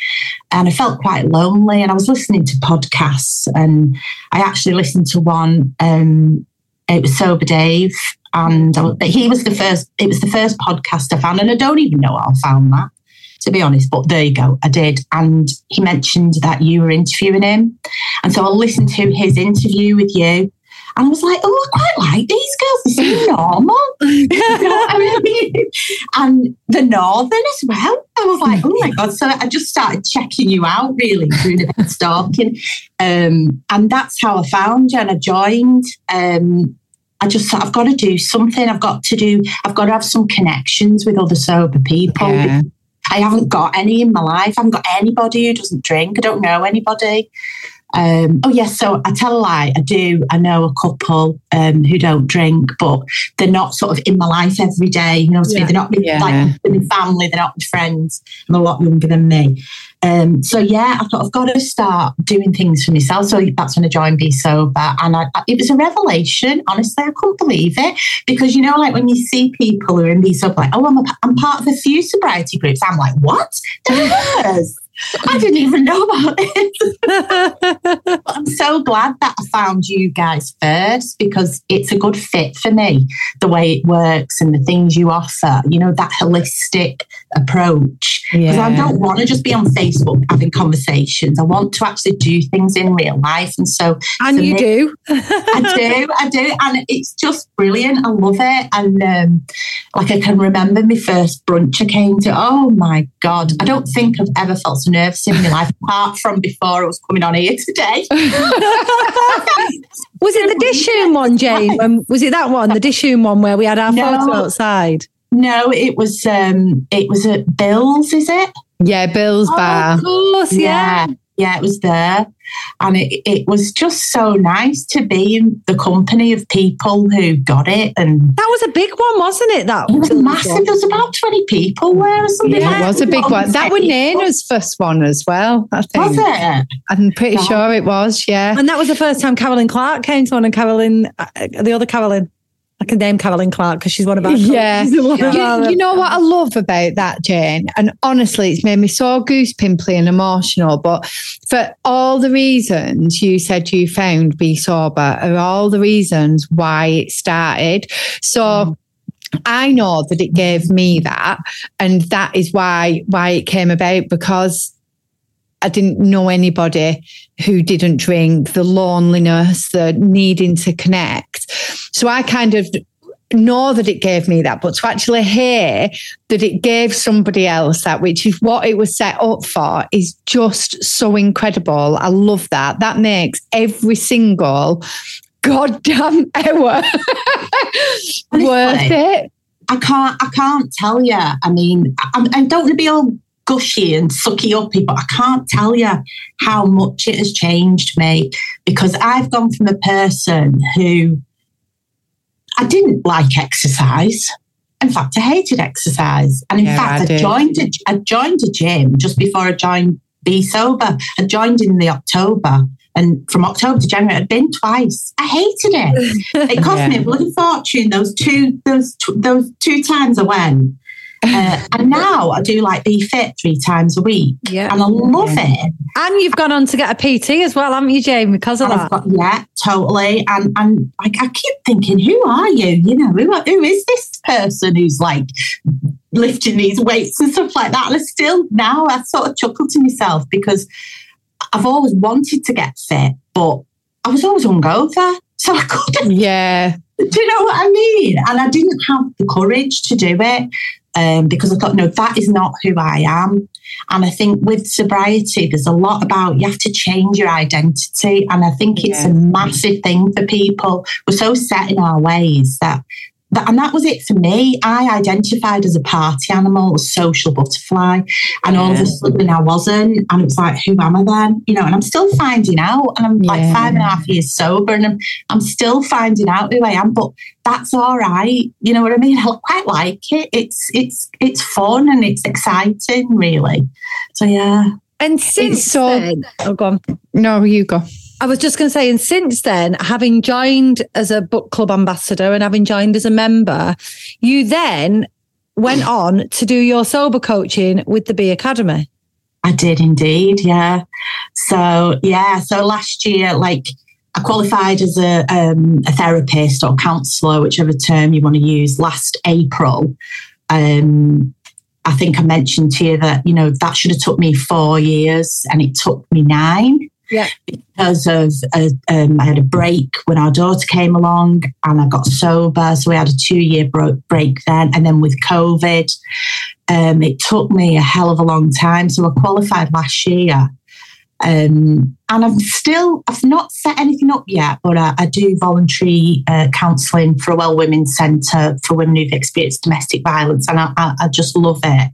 C: And I felt quite lonely. And I was listening to podcasts, and I actually listened to one. Um, it was Sober Dave, and he was the first. It was the first podcast I found, and I don't even know how I found that, to be honest. But there you go, I did, and he mentioned that you were interviewing him, and so I listened to his interview with you, and I was like, oh, I quite like these girls. They seem normal. (laughs) (laughs) you know I mean? And the Northern as well. I was like, oh my God. So I just started checking you out, really, doing a bit of stalking. Um, and that's how I found you. And I joined. Um, I just thought I've got to do something. I've got to do, I've got to have some connections with other sober people. Yeah. I haven't got any in my life. I haven't got anybody who doesn't drink. I don't know anybody. Um, oh yes, so I tell a lie. I do. I know a couple um, who don't drink, but they're not sort of in my life every day. You know, yeah. they're not yeah. like with family. They're not with friends. I'm a lot younger than me. Um, so yeah, I thought I've got to start doing things for myself. So that's when I joined Bee Sober, and I, it was a revelation. Honestly, I couldn't believe it because you know, like when you see people who are in Bee Sober, like, oh, I'm a, I'm part of a few sobriety groups. I'm like, what? (laughs) I didn't even know about it. (laughs) I'm so glad that I found you guys first because it's a good fit for me, the way it works and the things you offer, you know, that holistic approach because I don't want to just be on Facebook having conversations. I want to actually do things in real life, and so
B: And you
C: me-
B: do.
C: I do, I do, and it's just brilliant. I love it, and um, like I can remember my first brunch I came to. Oh my god, I don't think I've ever felt so nervous in my life, apart from before I was coming on here today. (laughs)
B: Was it the Dishoom one, Jane? Um, was it that one, the Dishoom one, where we had our
C: No.
B: photo outside?
C: No, it was um, it was at Bill's, is it?
A: Yeah, Bill's bar.
B: of course, yeah.
C: yeah, yeah, it was there, and it it was just so nice to be in the company of people who got it and.
B: That was a big one, wasn't it? That
C: It was massive. There was about twenty people there or something.
A: Yeah,
C: like
A: it was a big
C: that.
A: one. That was Nana's first one as well, I think.
C: Was it?
A: I'm pretty
C: Yeah.
A: sure it was, yeah.
B: And that was the first time Carolyn Clark came to one, and Carolyn, uh, the other Carolyn, I can name Carolyn Clark because she's one of our. (laughs)
A: Yeah.
B: she's one of
A: You,
B: our-
A: you know what I um, love about that, Jane? And honestly, it's made me so goose pimply and emotional. But for all the reasons you said you found Bee Sober are all the reasons why it started. So mm. I know that it gave me that. And that is why why it came about because I didn't know anybody who didn't drink, the loneliness, the needing to connect. So I kind of know that it gave me that, but to actually hear that it gave somebody else that, which is what it was set up for, is just so incredible. I love that. That makes every single goddamn (laughs) hour worth it.
C: I can't. I can't tell you. I mean, I, I don't want to be all gushy and sucky uppy, but I can't tell you how much it has changed me because I've gone from a person who I didn't like exercise. In fact, I hated exercise, and in
A: Yeah,
C: fact, I,
A: did.
C: joined. A, I joined a gym just before I joined Bee Sober. I joined in the October. And from October to January, I'd been twice. I hated it. (laughs) It cost me a bloody fortune. Those two, those those two times I went, uh, and now I do like Bee Fit three times a week,
B: yeah.
C: and I love it.
B: And you've gone on to get a PT as well, haven't you, Jane? Because of
C: And
B: that.
C: got yeah, totally. And and like I keep thinking, who are you? You know, who are- who is this person who's like lifting these weights and stuff like that? And I still now I sort of chuckle to myself because I've always wanted to get fit, but I was always hungover, so I couldn't
A: Yeah. (laughs)
C: do you know what I mean? And I didn't have the courage to do it um, because I thought, no, that is not who I am. And I think with sobriety, there's a lot about you have to change your identity. And I think it's
A: Yeah.
C: a massive thing for people. We're so set in our ways that. That- And that was it for me. I identified as a party animal, a social butterfly, and all of a sudden I wasn't. And it was like, who am I then? You know, and I'm still finding out. And I'm like five and a half years sober, and I'm I'm still finding out who I am, but that's all right. You know what I mean? (laughs) I quite like it. It's it's it's fun and it's exciting, really. So yeah.
B: And since
A: so-
B: then, oh, go on.
A: No, you go.
B: I was just going to say, and since then, having joined as a book club ambassador and having joined as a member, you then went on to do your sober coaching with the Bee Academy.
C: I did indeed, yeah. So yeah, so last year, like I qualified as a um, a therapist or counsellor, whichever term you want to use. Last April, um, I think I mentioned to you that you know that should have took me four years, and it took me nine.
B: Yeah.
C: Because of um, I had a break when our daughter came along, and I got sober, so we had a two year bro- break then, and then with COVID, um, it took me a hell of a long time. So I qualified last year. Um, and I'm still, I've not set anything up yet, but I, I do voluntary uh, counselling for a Well Women's Centre for women who've experienced domestic violence, and I, I, I just love it.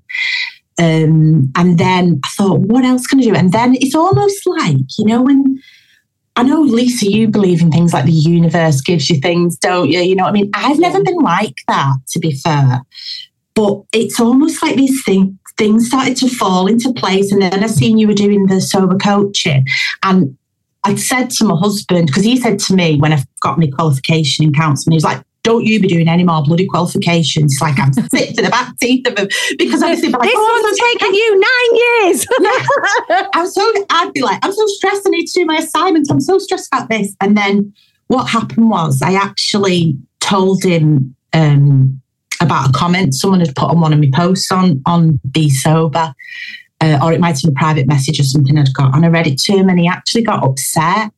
C: Um, and then I thought, what else can I do? And then it's almost like, you know, when I know, Lisa, you believe in things like the universe gives you things, don't you? You know what I mean? I've never been like that, to be fair. But it's almost like these things things started to fall into place. And then I seen you were doing the sober coaching. And I said to my husband, because he said to me when I got my qualification in counselling, he was like, don't you be doing any more bloody qualifications. It's like I'm (laughs) sick to the back teeth of them. Because obviously, like,
B: this
C: oh,
B: one's taken you nine years.
C: I'm so I'd be like, I'm so stressed. I need to do my assignments. I'm so stressed about this. And then what happened was I actually told him um, about a comment someone had put on one of my posts on on Bee Sober, uh, or it might have been a private message or something I'd got, and I read it to him, and he actually got upset.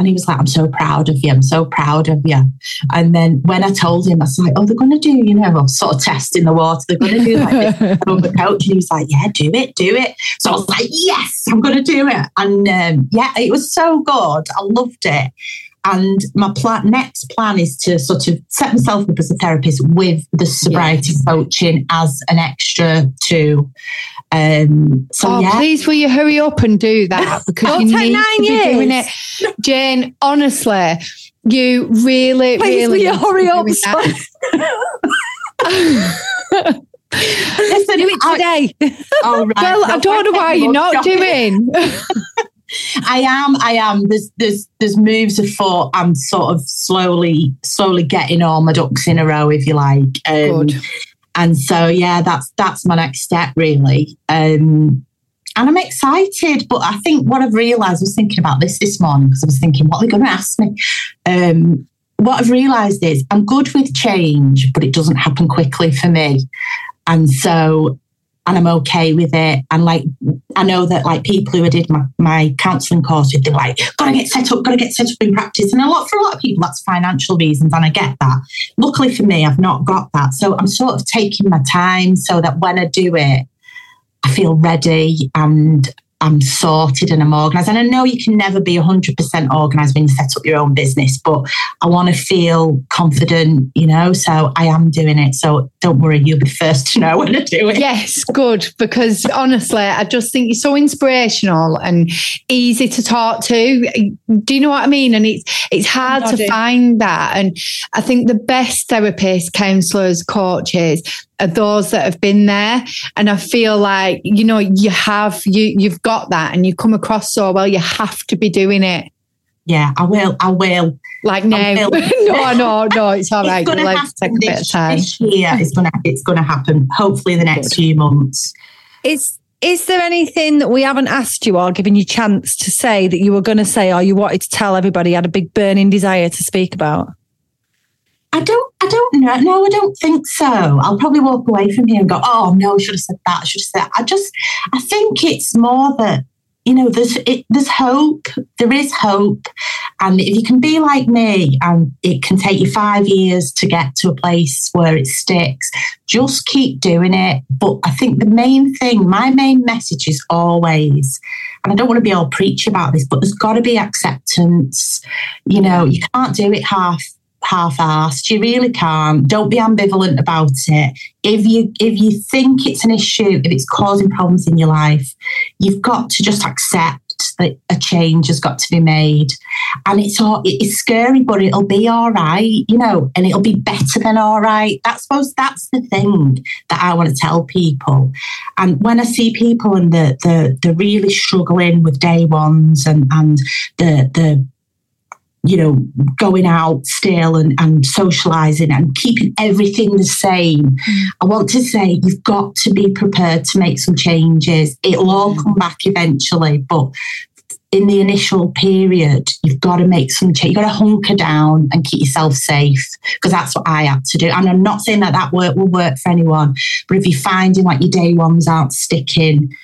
C: And he was like, I'm so proud of you. I'm so proud of you. And then when I told him, I was like, oh, they're going to do, you know, sort of testing the water. They're going to do like this (laughs) on the coach. And he was like, yeah, do it, do it. So I was like, yes, I'm going to do it. And um, yeah, it was so good. I loved it. And my plan, next plan is to sort of set myself up as a therapist with the sobriety yes. coaching as an extra too. Um, so
A: oh,
C: yeah.
A: please, will you hurry up and do that (laughs)
B: because you need to years. be doing it,
A: Jane. Honestly, you really,
B: please,
A: really
B: will you hurry up? (laughs) Listen, do it today. (laughs)
A: I, right. Well, no, I don't know why you're not doing.
C: I am. I am. There's there's there's moves afoot. I'm sort of slowly slowly getting all my ducks in a row, if you like. Um, Good. And so yeah, that's that's my next step really. Um, and I'm excited, but I think what I've realised, I was thinking about this this morning because I was thinking, what are they going to ask me? Um, what I've realised is I'm good with change, but it doesn't happen quickly for me. And so and I'm okay with it. And like, I know that like people who did my, my counselling course, they're like, gotta get set up, gotta get set up in practice. And a lot for a lot of people, that's financial reasons, and I get that. Luckily for me, I've not got that. So I'm sort of taking my time so that when I do it, I feel ready and I'm sorted and I'm organized. And I know you can never be 100% organized when you set up your own business, but I want to feel confident, you know, so I am doing it. So don't worry, you'll be first to know (laughs) when I do it.
A: Yes, good. Because honestly, I just think you're so inspirational and easy to talk to. Do you know what I mean? And it's it's hard to find that. And I think the best therapists, counselors, coaches, are those that have been there. And I feel like, you know, you have, you, you've got that and you come across so well, you have to be doing it.
C: Yeah, I will. I will.
A: Like now, (laughs) no, no, no, it's all right. You'll have to take a bit of time.
C: This year, it's gonna, it's gonna happen. Hopefully, the next Good. few months.
B: Is is there anything that we haven't asked you or given you chance to say that you were going to say or you wanted to tell everybody you had a big burning desire to speak about?
C: I don't, I don't know. No, I don't think so. I'll probably walk away from here and go, oh no, I should have said that. I should have said that. I just, I think it's more that, you know, there's, it, there's hope. There is hope. And if you can be like me and it can take you five years to get to a place where it sticks, just keep doing it. But I think the main thing, my main message is always, and I don't want to be all preachy about this, but there's got to be acceptance. You know, you can't do it half half-assed. You really can't. Don't be ambivalent about it. If you if you think it's an issue, if it's causing problems in your life, you've got to just accept that a change has got to be made. And it's all it's scary, but it'll be all right, you know, and it'll be better than all right. That's suppose that's the thing that I want to tell people. And when I see people and the the the really struggling with day ones and and the the you know, going out still and, and socializing and keeping everything the same. I want to say you've got to be prepared to make some changes. It'll all come back eventually, but in the initial period, you've got to make some change. You've got to hunker down and keep yourself safe because that's what I had to do. And I'm not saying that that work will work for anyone, but if you're finding like your day ones aren't sticking,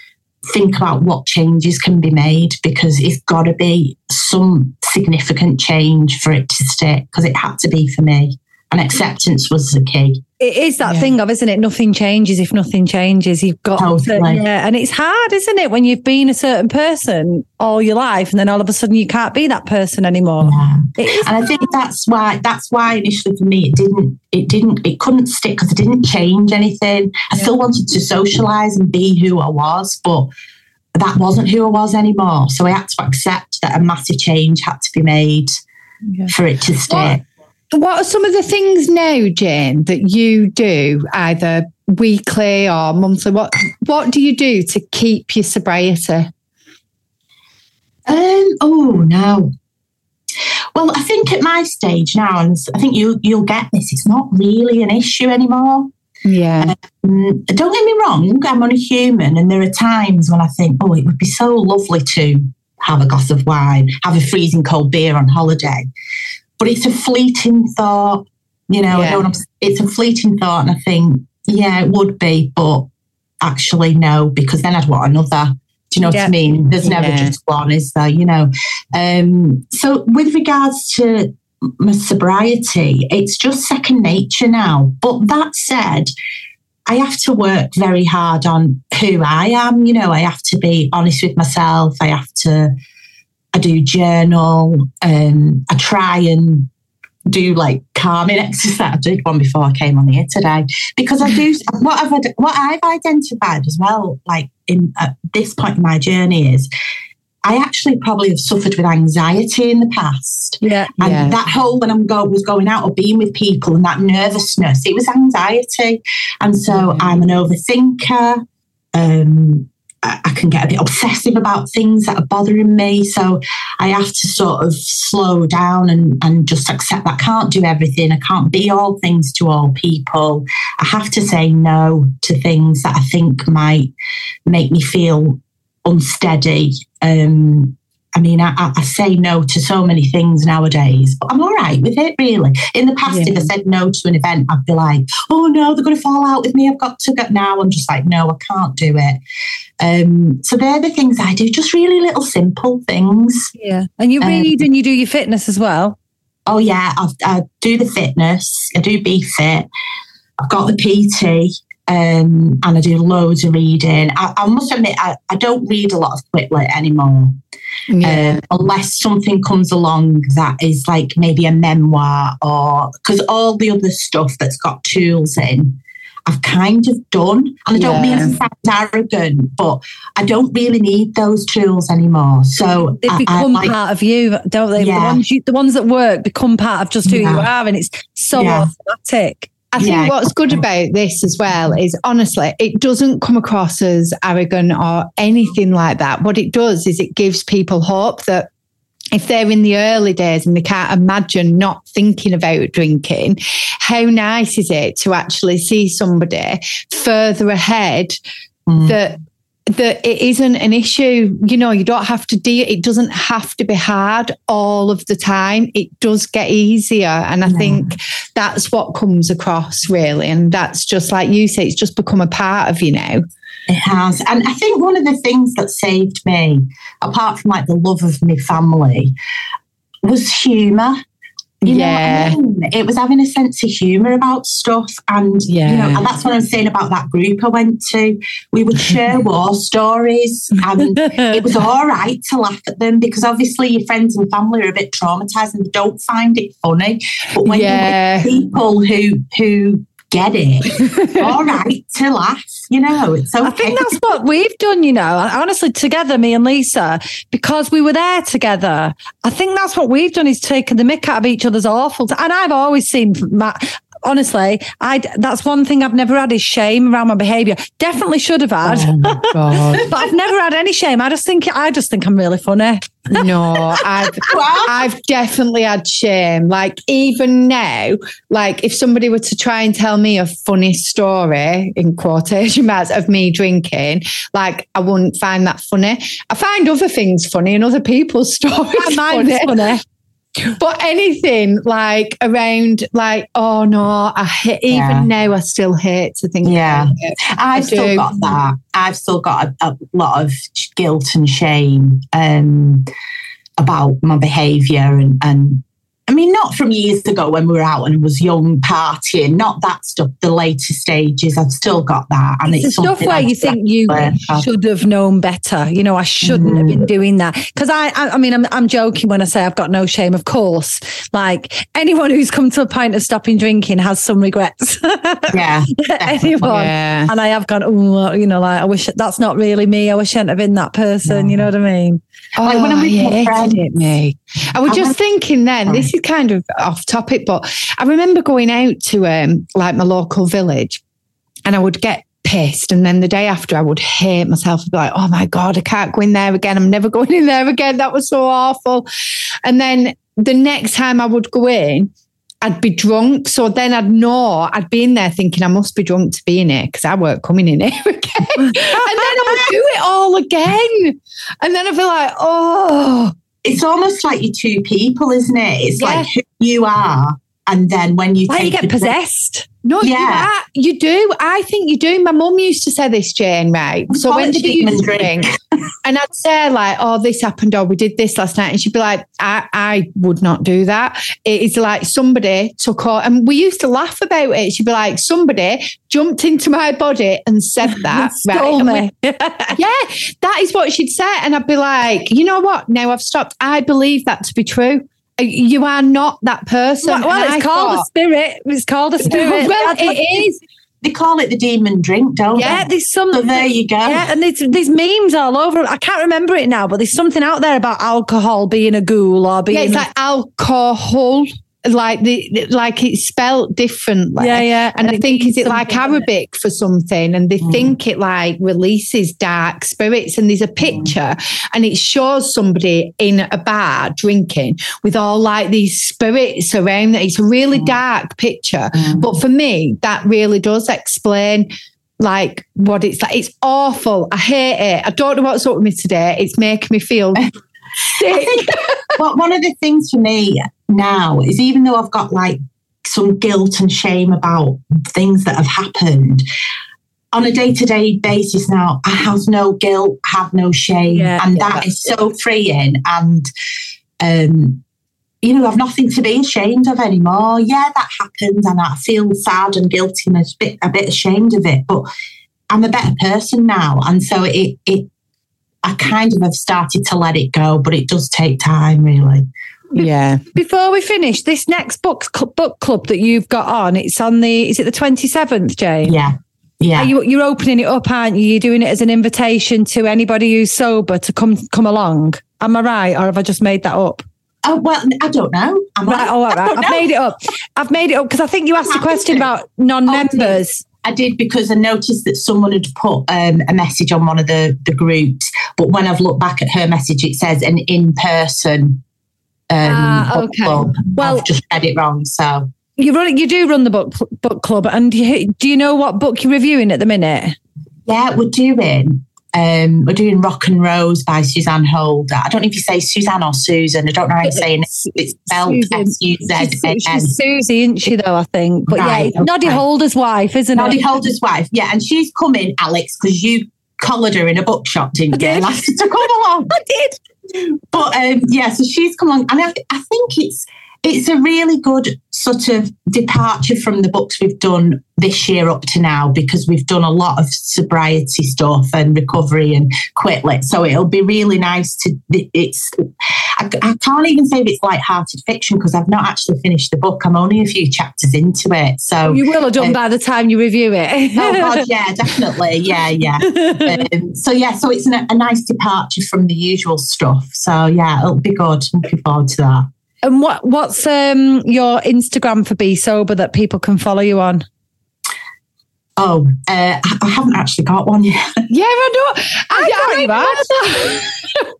C: think about what changes can be made because it's got to be some significant change for it to stick because it had to be for me. And acceptance was the key.
B: It is that yeah. thing of, isn't it? Nothing changes if nothing changes. You've got totally. to, yeah. And it's hard, isn't it? When you've been a certain person all your life and then all of a sudden you can't be that person anymore.
C: Yeah. And hard. I think that's why that's why initially for me it didn't it didn't it couldn't stick because it didn't change anything. I yeah. still wanted to socialize and be who I was, but that wasn't who I was anymore. So I had to accept that a massive change had to be made for it to stick.
A: What, what are some of the things now, Jane, that you do either weekly or monthly? What what do you do to keep your sobriety?
C: Um, oh no. Well, I think at my stage now, and I think you you'll get this, it's not really an issue anymore.
A: Yeah.
C: Um, don't get me wrong, I'm only human, and there are times when I think, oh, it would be so lovely to have a glass of wine, have a freezing cold beer on holiday. But it's a fleeting thought. You know, yeah. It's a fleeting thought, and I think, yeah, it would be, but actually, no, because then I'd want another. Do you know yeah. what I mean? There's never yeah. just one, is there? You know. Um, so, with regards to my sobriety, it's just second nature now. But that said, I have to work very hard on who I am. You know, I have to be honest with myself. I have to, I do journal. Um, I try and do like calming (laughs) exercise. I did one before I came on here today because I do (laughs) what I've what I've identified as well. Like in at this point in my journey is I actually probably have suffered with anxiety in the past.
B: Yeah.
C: And
B: yeah.
C: that whole when I'm go was going out or being with people and that nervousness, it was anxiety. And so. I'm an overthinker. Um, I, can get a bit obsessive about things that are bothering me. So I have to sort of slow down and, and just accept that I can't do everything. I can't be all things to all people. I have to say no to things that I think might make me feel unsteady. Um, I mean, I, I, say no to so many things nowadays, but I'm all right with it, really. In the past, yeah. if I said no to an event, I'd be like, oh no, they're going to fall out with me. I've got to go. Now I'm just like, no, I can't do it. Um, so they're the things I do, just really little simple things.
B: Yeah. And you read um, and you do your fitness as well.
C: Oh, yeah. I, I do the fitness, I do Bee Fit. I've got the PT um, and I do loads of reading. I, I must admit, I, I, don't read a lot of quit lit anymore. Yeah. Um, unless something comes along that is like maybe a memoir or because all the other stuff that's got tools in, I've kind of done. And I don't yeah. mean to sound arrogant, but I don't really need those tools anymore. So
B: they become I, like, part of you, don't they? Yeah. The, ones you, the ones that work become part of just who you are, and it's so automatic.
A: I think yeah. what's good about this as well is honestly, it doesn't come across as arrogant or anything like that. What it does is it gives people hope that if they're in the early days and they can't imagine not thinking about drinking, how nice is it to actually see somebody further ahead mm. that that it isn't an issue. You know, you don't have to do it. doesn't have to be hard all of the time. It does get easier. And I yeah. think that's what comes across really. And that's just like you say, it's just become a part of you now.
C: It has. And I think one of the things that saved me, apart from like the love of my family, was humour. You yeah. I mean? It was having a sense of humour about stuff. And, yeah. you know, and that's what I'm saying about that group I went to. We would share (laughs) war stories and it was (laughs) all right to laugh at them because obviously your friends and family are a bit traumatized and don't find it funny. But when yeah. you're with people who, who get it. (laughs) All right to laugh, you know, it's okay. I
B: think that's what we've done, you know, honestly, together, me and Lisa, because we were there together. I think that's what we've done is taken the mick out of each other's awful. And I've always seen Matt, honestly, I that's one thing I've never had is shame around my behaviour. Definitely should have had, oh (laughs) but I've never had any shame. I just think I just think I'm really funny.
A: no, (laughs) I've I've definitely had shame. Like even now, like if somebody were to try and tell me a funny story in quotation marks of me drinking, like I wouldn't find that funny. I find other things funny and other people's (laughs) stories funny. funny. (laughs) But anything like around, like, oh no, I hate, even yeah. now, I still hate to think yeah.
C: I've still got that. I've still got a, a lot of guilt and shame um, about my behaviour and, and I mean, not from years ago when we were out and was young partying, not that stuff. The later stages, I've still got that,
B: and it's, it's the stuff where you think you should have known better. You know, I shouldn't mm. have been mm. doing that because I, I, I, mean, I'm, I'm joking when I say I've got no shame. Of course, like anyone who's come to a point of stopping drinking has some regrets.
C: yeah, (laughs)
B: anyone, yeah. and I have gone, oh, you know, like I wish that's not really me. I wish I hadn't have been that person. No. You know what I mean?
A: Oh, like when I'm with my friends, it, me. I was just thinking then, this is kind of off topic, but I remember going out to um, like my local village and I would get pissed. And then the day after, I would hate myself and be like, oh my God, I can't go in there again. I'm never (laughs) going in there again. That was so awful. And then the next time I would go in, I'd be drunk. So then I'd know I'd be in there thinking I must be drunk to be in it because I weren't coming in (laughs) here again. and then I would do it all again. And then I'd be like, oh.
C: It's almost like you're two people, isn't it? It's yeah. like who you are and then when you
B: you get possessed.
A: No, you,
C: Yeah.
A: are, you do. I think you do. My mum used to say this, Jane, right? So when
C: it the
A: she
C: demon
A: used to
C: drink. (laughs)
A: and I'd say like, "Oh, this happened," or "We did this last night," and she'd be like, "I, I would not do that." It's like somebody took off, and we used to laugh about it. She'd be like, "Somebody jumped into my body and said (laughs) that." right? And we-
B: me. (laughs)
A: yeah, that is what she'd say. And I'd be like, you know what? Now I've stopped. I believe that to be true. Uh, You are not that person.
B: well, well,
A: And I
B: it's called a spirit. It's called a spirit.
A: well,
B: That's
A: it is.
C: They call it the demon drink, don't
B: Yeah,
C: they?
B: there's some.
C: So there you go.
B: Yeah, and there's, there's memes all over. I can't remember it now, but there's something out there about alcohol being a ghoul or being.
A: Yeah, it's like alcohol. Like the like it's spelt differently.
B: yeah, yeah.
A: And I think is it like
B: doesn't it?
A: Arabic for something, and they
C: Mm.
A: think it like releases dark spirits. And there's a picture, and it shows somebody in a bar drinking with all like these spirits around. it. It's a really
C: Mm.
A: dark picture,
C: Mm.
A: but for me, that really does explain like what it's like. It's awful. I hate it. I don't know what's up with me today. It's making me feel (laughs) sick.
C: Well, one of the things for me now is even though I've got like some guilt and shame about things that have happened, on a day to day basis now, I have no guilt, have no shame.
B: Yeah,
C: and
A: yeah,
C: that is so freeing. And, um, you know, I've nothing to be ashamed of anymore. Yeah, that happened, and I feel sad and guilty and a bit, a bit ashamed of it. But I'm a better person now, and so it, it, I kind of have started to let it go, but it does take time, really.
A: Yeah.
B: Before we finish, this next book book club that you've got on, it's on the. Is it the twenty seventh, Jane?
C: Yeah, yeah.
B: Are you, you're opening it up, aren't you? You're doing it as an invitation to anybody who's sober to come come along. Am I right, or have I just made that up?
C: oh well, I don't know. Am
B: Right,
C: I?
B: all right,
C: I
B: right.
C: don't
B: I've
C: know.
B: made it up. I've made it up because I think you asked a question about non-members.
C: I did because I noticed that someone had put um, a message on one of the, the groups, but when I've looked back at her message, it says an in person. Um,
B: Ah,
C: book
B: okay.
C: club.
B: Well-
C: I've just read it wrong. So
B: You run, you do run the book book club, and you, do you know what book you're reviewing at the minute?
C: yeah, we're doing um, we're doing Rock and Rose by Suzanne Holder. I don't know if you say Suzanne or Susan. I don't know how you say it. It's spelled
B: Susan.
C: S U Z A
B: She's. Susie, isn't she? Though I think, but
C: Right,
B: yeah, Noddy. Holder's wife, isn't
C: Noddy
B: it?
C: Noddy Holder's wife. Yeah, and she's coming, Alex, because you collared her in a bookshop, didn't
B: I
C: you?
B: did.
C: And asked her to come along. (laughs)
B: I did.
C: But um, yeah, so she's come along, and I, I think it's it's a really good sort of departure from the books we've done this year up to now because we've done a lot of sobriety stuff and recovery and quit lit. So it'll be really nice to. It's I, I can't even say if it's light-hearted fiction because I've not actually finished the book. I'm only a few chapters into it, so.
B: You will have done
C: Um,
B: by the time you review it. (laughs)
C: Oh God, yeah, definitely, yeah, yeah. (laughs) Um, so yeah, so it's an, a nice departure from the usual stuff. So yeah, it'll be good. I'm looking forward to that.
B: And what what's um your Instagram for Bee Sober that people can follow you on?
C: Oh, uh, I haven't actually got one yet.
A: Yeah, I know. (laughs) I,
B: thought you
A: had. (laughs)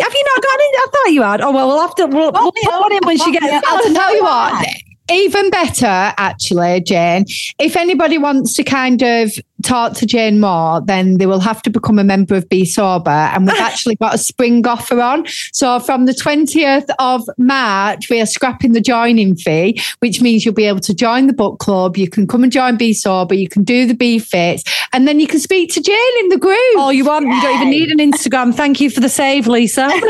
B: Have you not got it? I thought you had. Oh well, we'll have to. We'll, we'll
C: me
B: put one in when she gets.
A: I'll tell you what, even better, actually, Jane. If anybody wants to kind of talk to Jane more, then they will have to become a member of Bee Sober. And we've (laughs) actually got a spring offer on. So from the 20th of March, we are scrapping the joining fee, which means you'll be able to join the book club. You can come and join Bee Sober. You can do the Bee Fits. And then you can speak to Jane in the group.
B: Oh, you want? You don't even need an Instagram. Thank you for the save, Lisa. (laughs)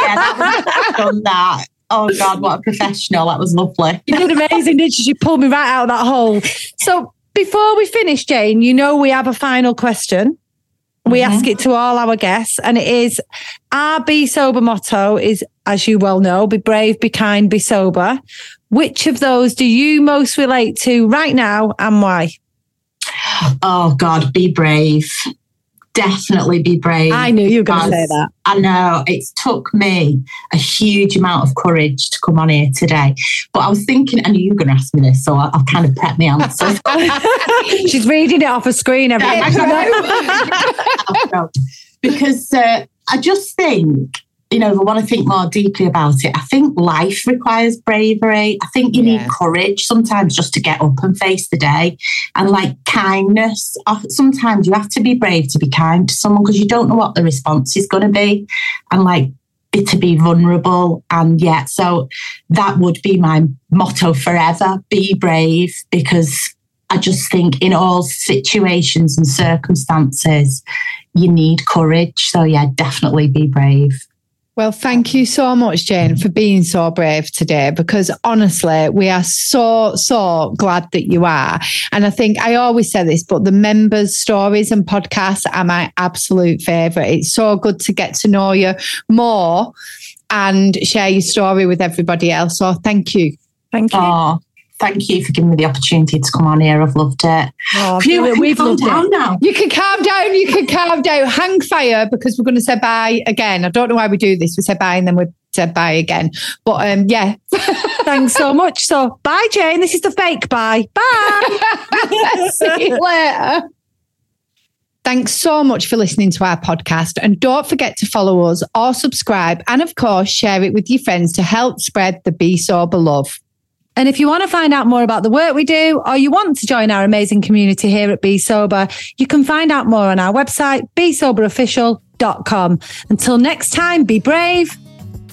C: Yeah, that was, done that. Oh God, what a professional! That was lovely.
B: You did amazing, did you? She pulled me right out of that hole. So before we finish, Jane, you know we have a final question. We
C: Mhm.
B: ask it to all our guests, and it is our Bee Sober motto is, as you well know, be brave, be kind, be sober. Which of those do you most relate to right now and why?
C: Oh God, be brave. Definitely be brave.
B: I knew you were going to say that.
C: I know it's took me a huge amount of courage to come on here today. But I was thinking, I knew you were going to ask me this, so I- I've kind of prepped my answer. (laughs)
B: She's reading it off a screen every (laughs) (laughs)
C: because uh, I just think, you know, if I want to think more deeply about it, I think life requires bravery. I think you
A: Yeah.
C: need courage sometimes just to get up and face the day and like kindness. Uh, Sometimes you have to be brave to be kind to someone because you don't know what the response is going to be. And like, to be vulnerable. And yeah, so that would be my motto forever be brave because I just think in all situations and circumstances, you need courage. So yeah, definitely be brave.
A: Well, thank you so much, Jane, for being so brave today because honestly, we are so, so glad that you are. And I think I always say this, but the members' stories and podcasts are my absolute favourite. It's so good to get to know you more and share your story with everybody else. So thank you.
B: Thank you.
C: Oh, thank you for giving me the opportunity to come on here. I've loved it.
B: Oh,
C: Phew, I
B: we've
C: calm
B: loved
C: down
B: it.
C: now.
A: You can calm down. You can calm down. Hang fire because we're going to say bye again. I don't know why we do this. We say bye and then we say bye again. But um, yeah. (laughs)
B: Thanks so much. So, bye, Jane. This is the fake bye. Bye. (laughs)
A: See you later. Thanks so much for listening to our podcast. And don't forget to follow us or subscribe. And of course, share it with your friends to help spread the Bee Sober love.
B: And if you want to find out more about the work we do, or you want to join our amazing community here at Bee Sober, you can find out more on our website, beesoberofficial.com. Until next time, be brave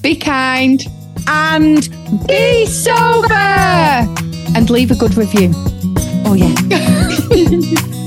A: Be kind.
B: and
A: Be sober. And leave a good review.
B: oh yeah. (laughs)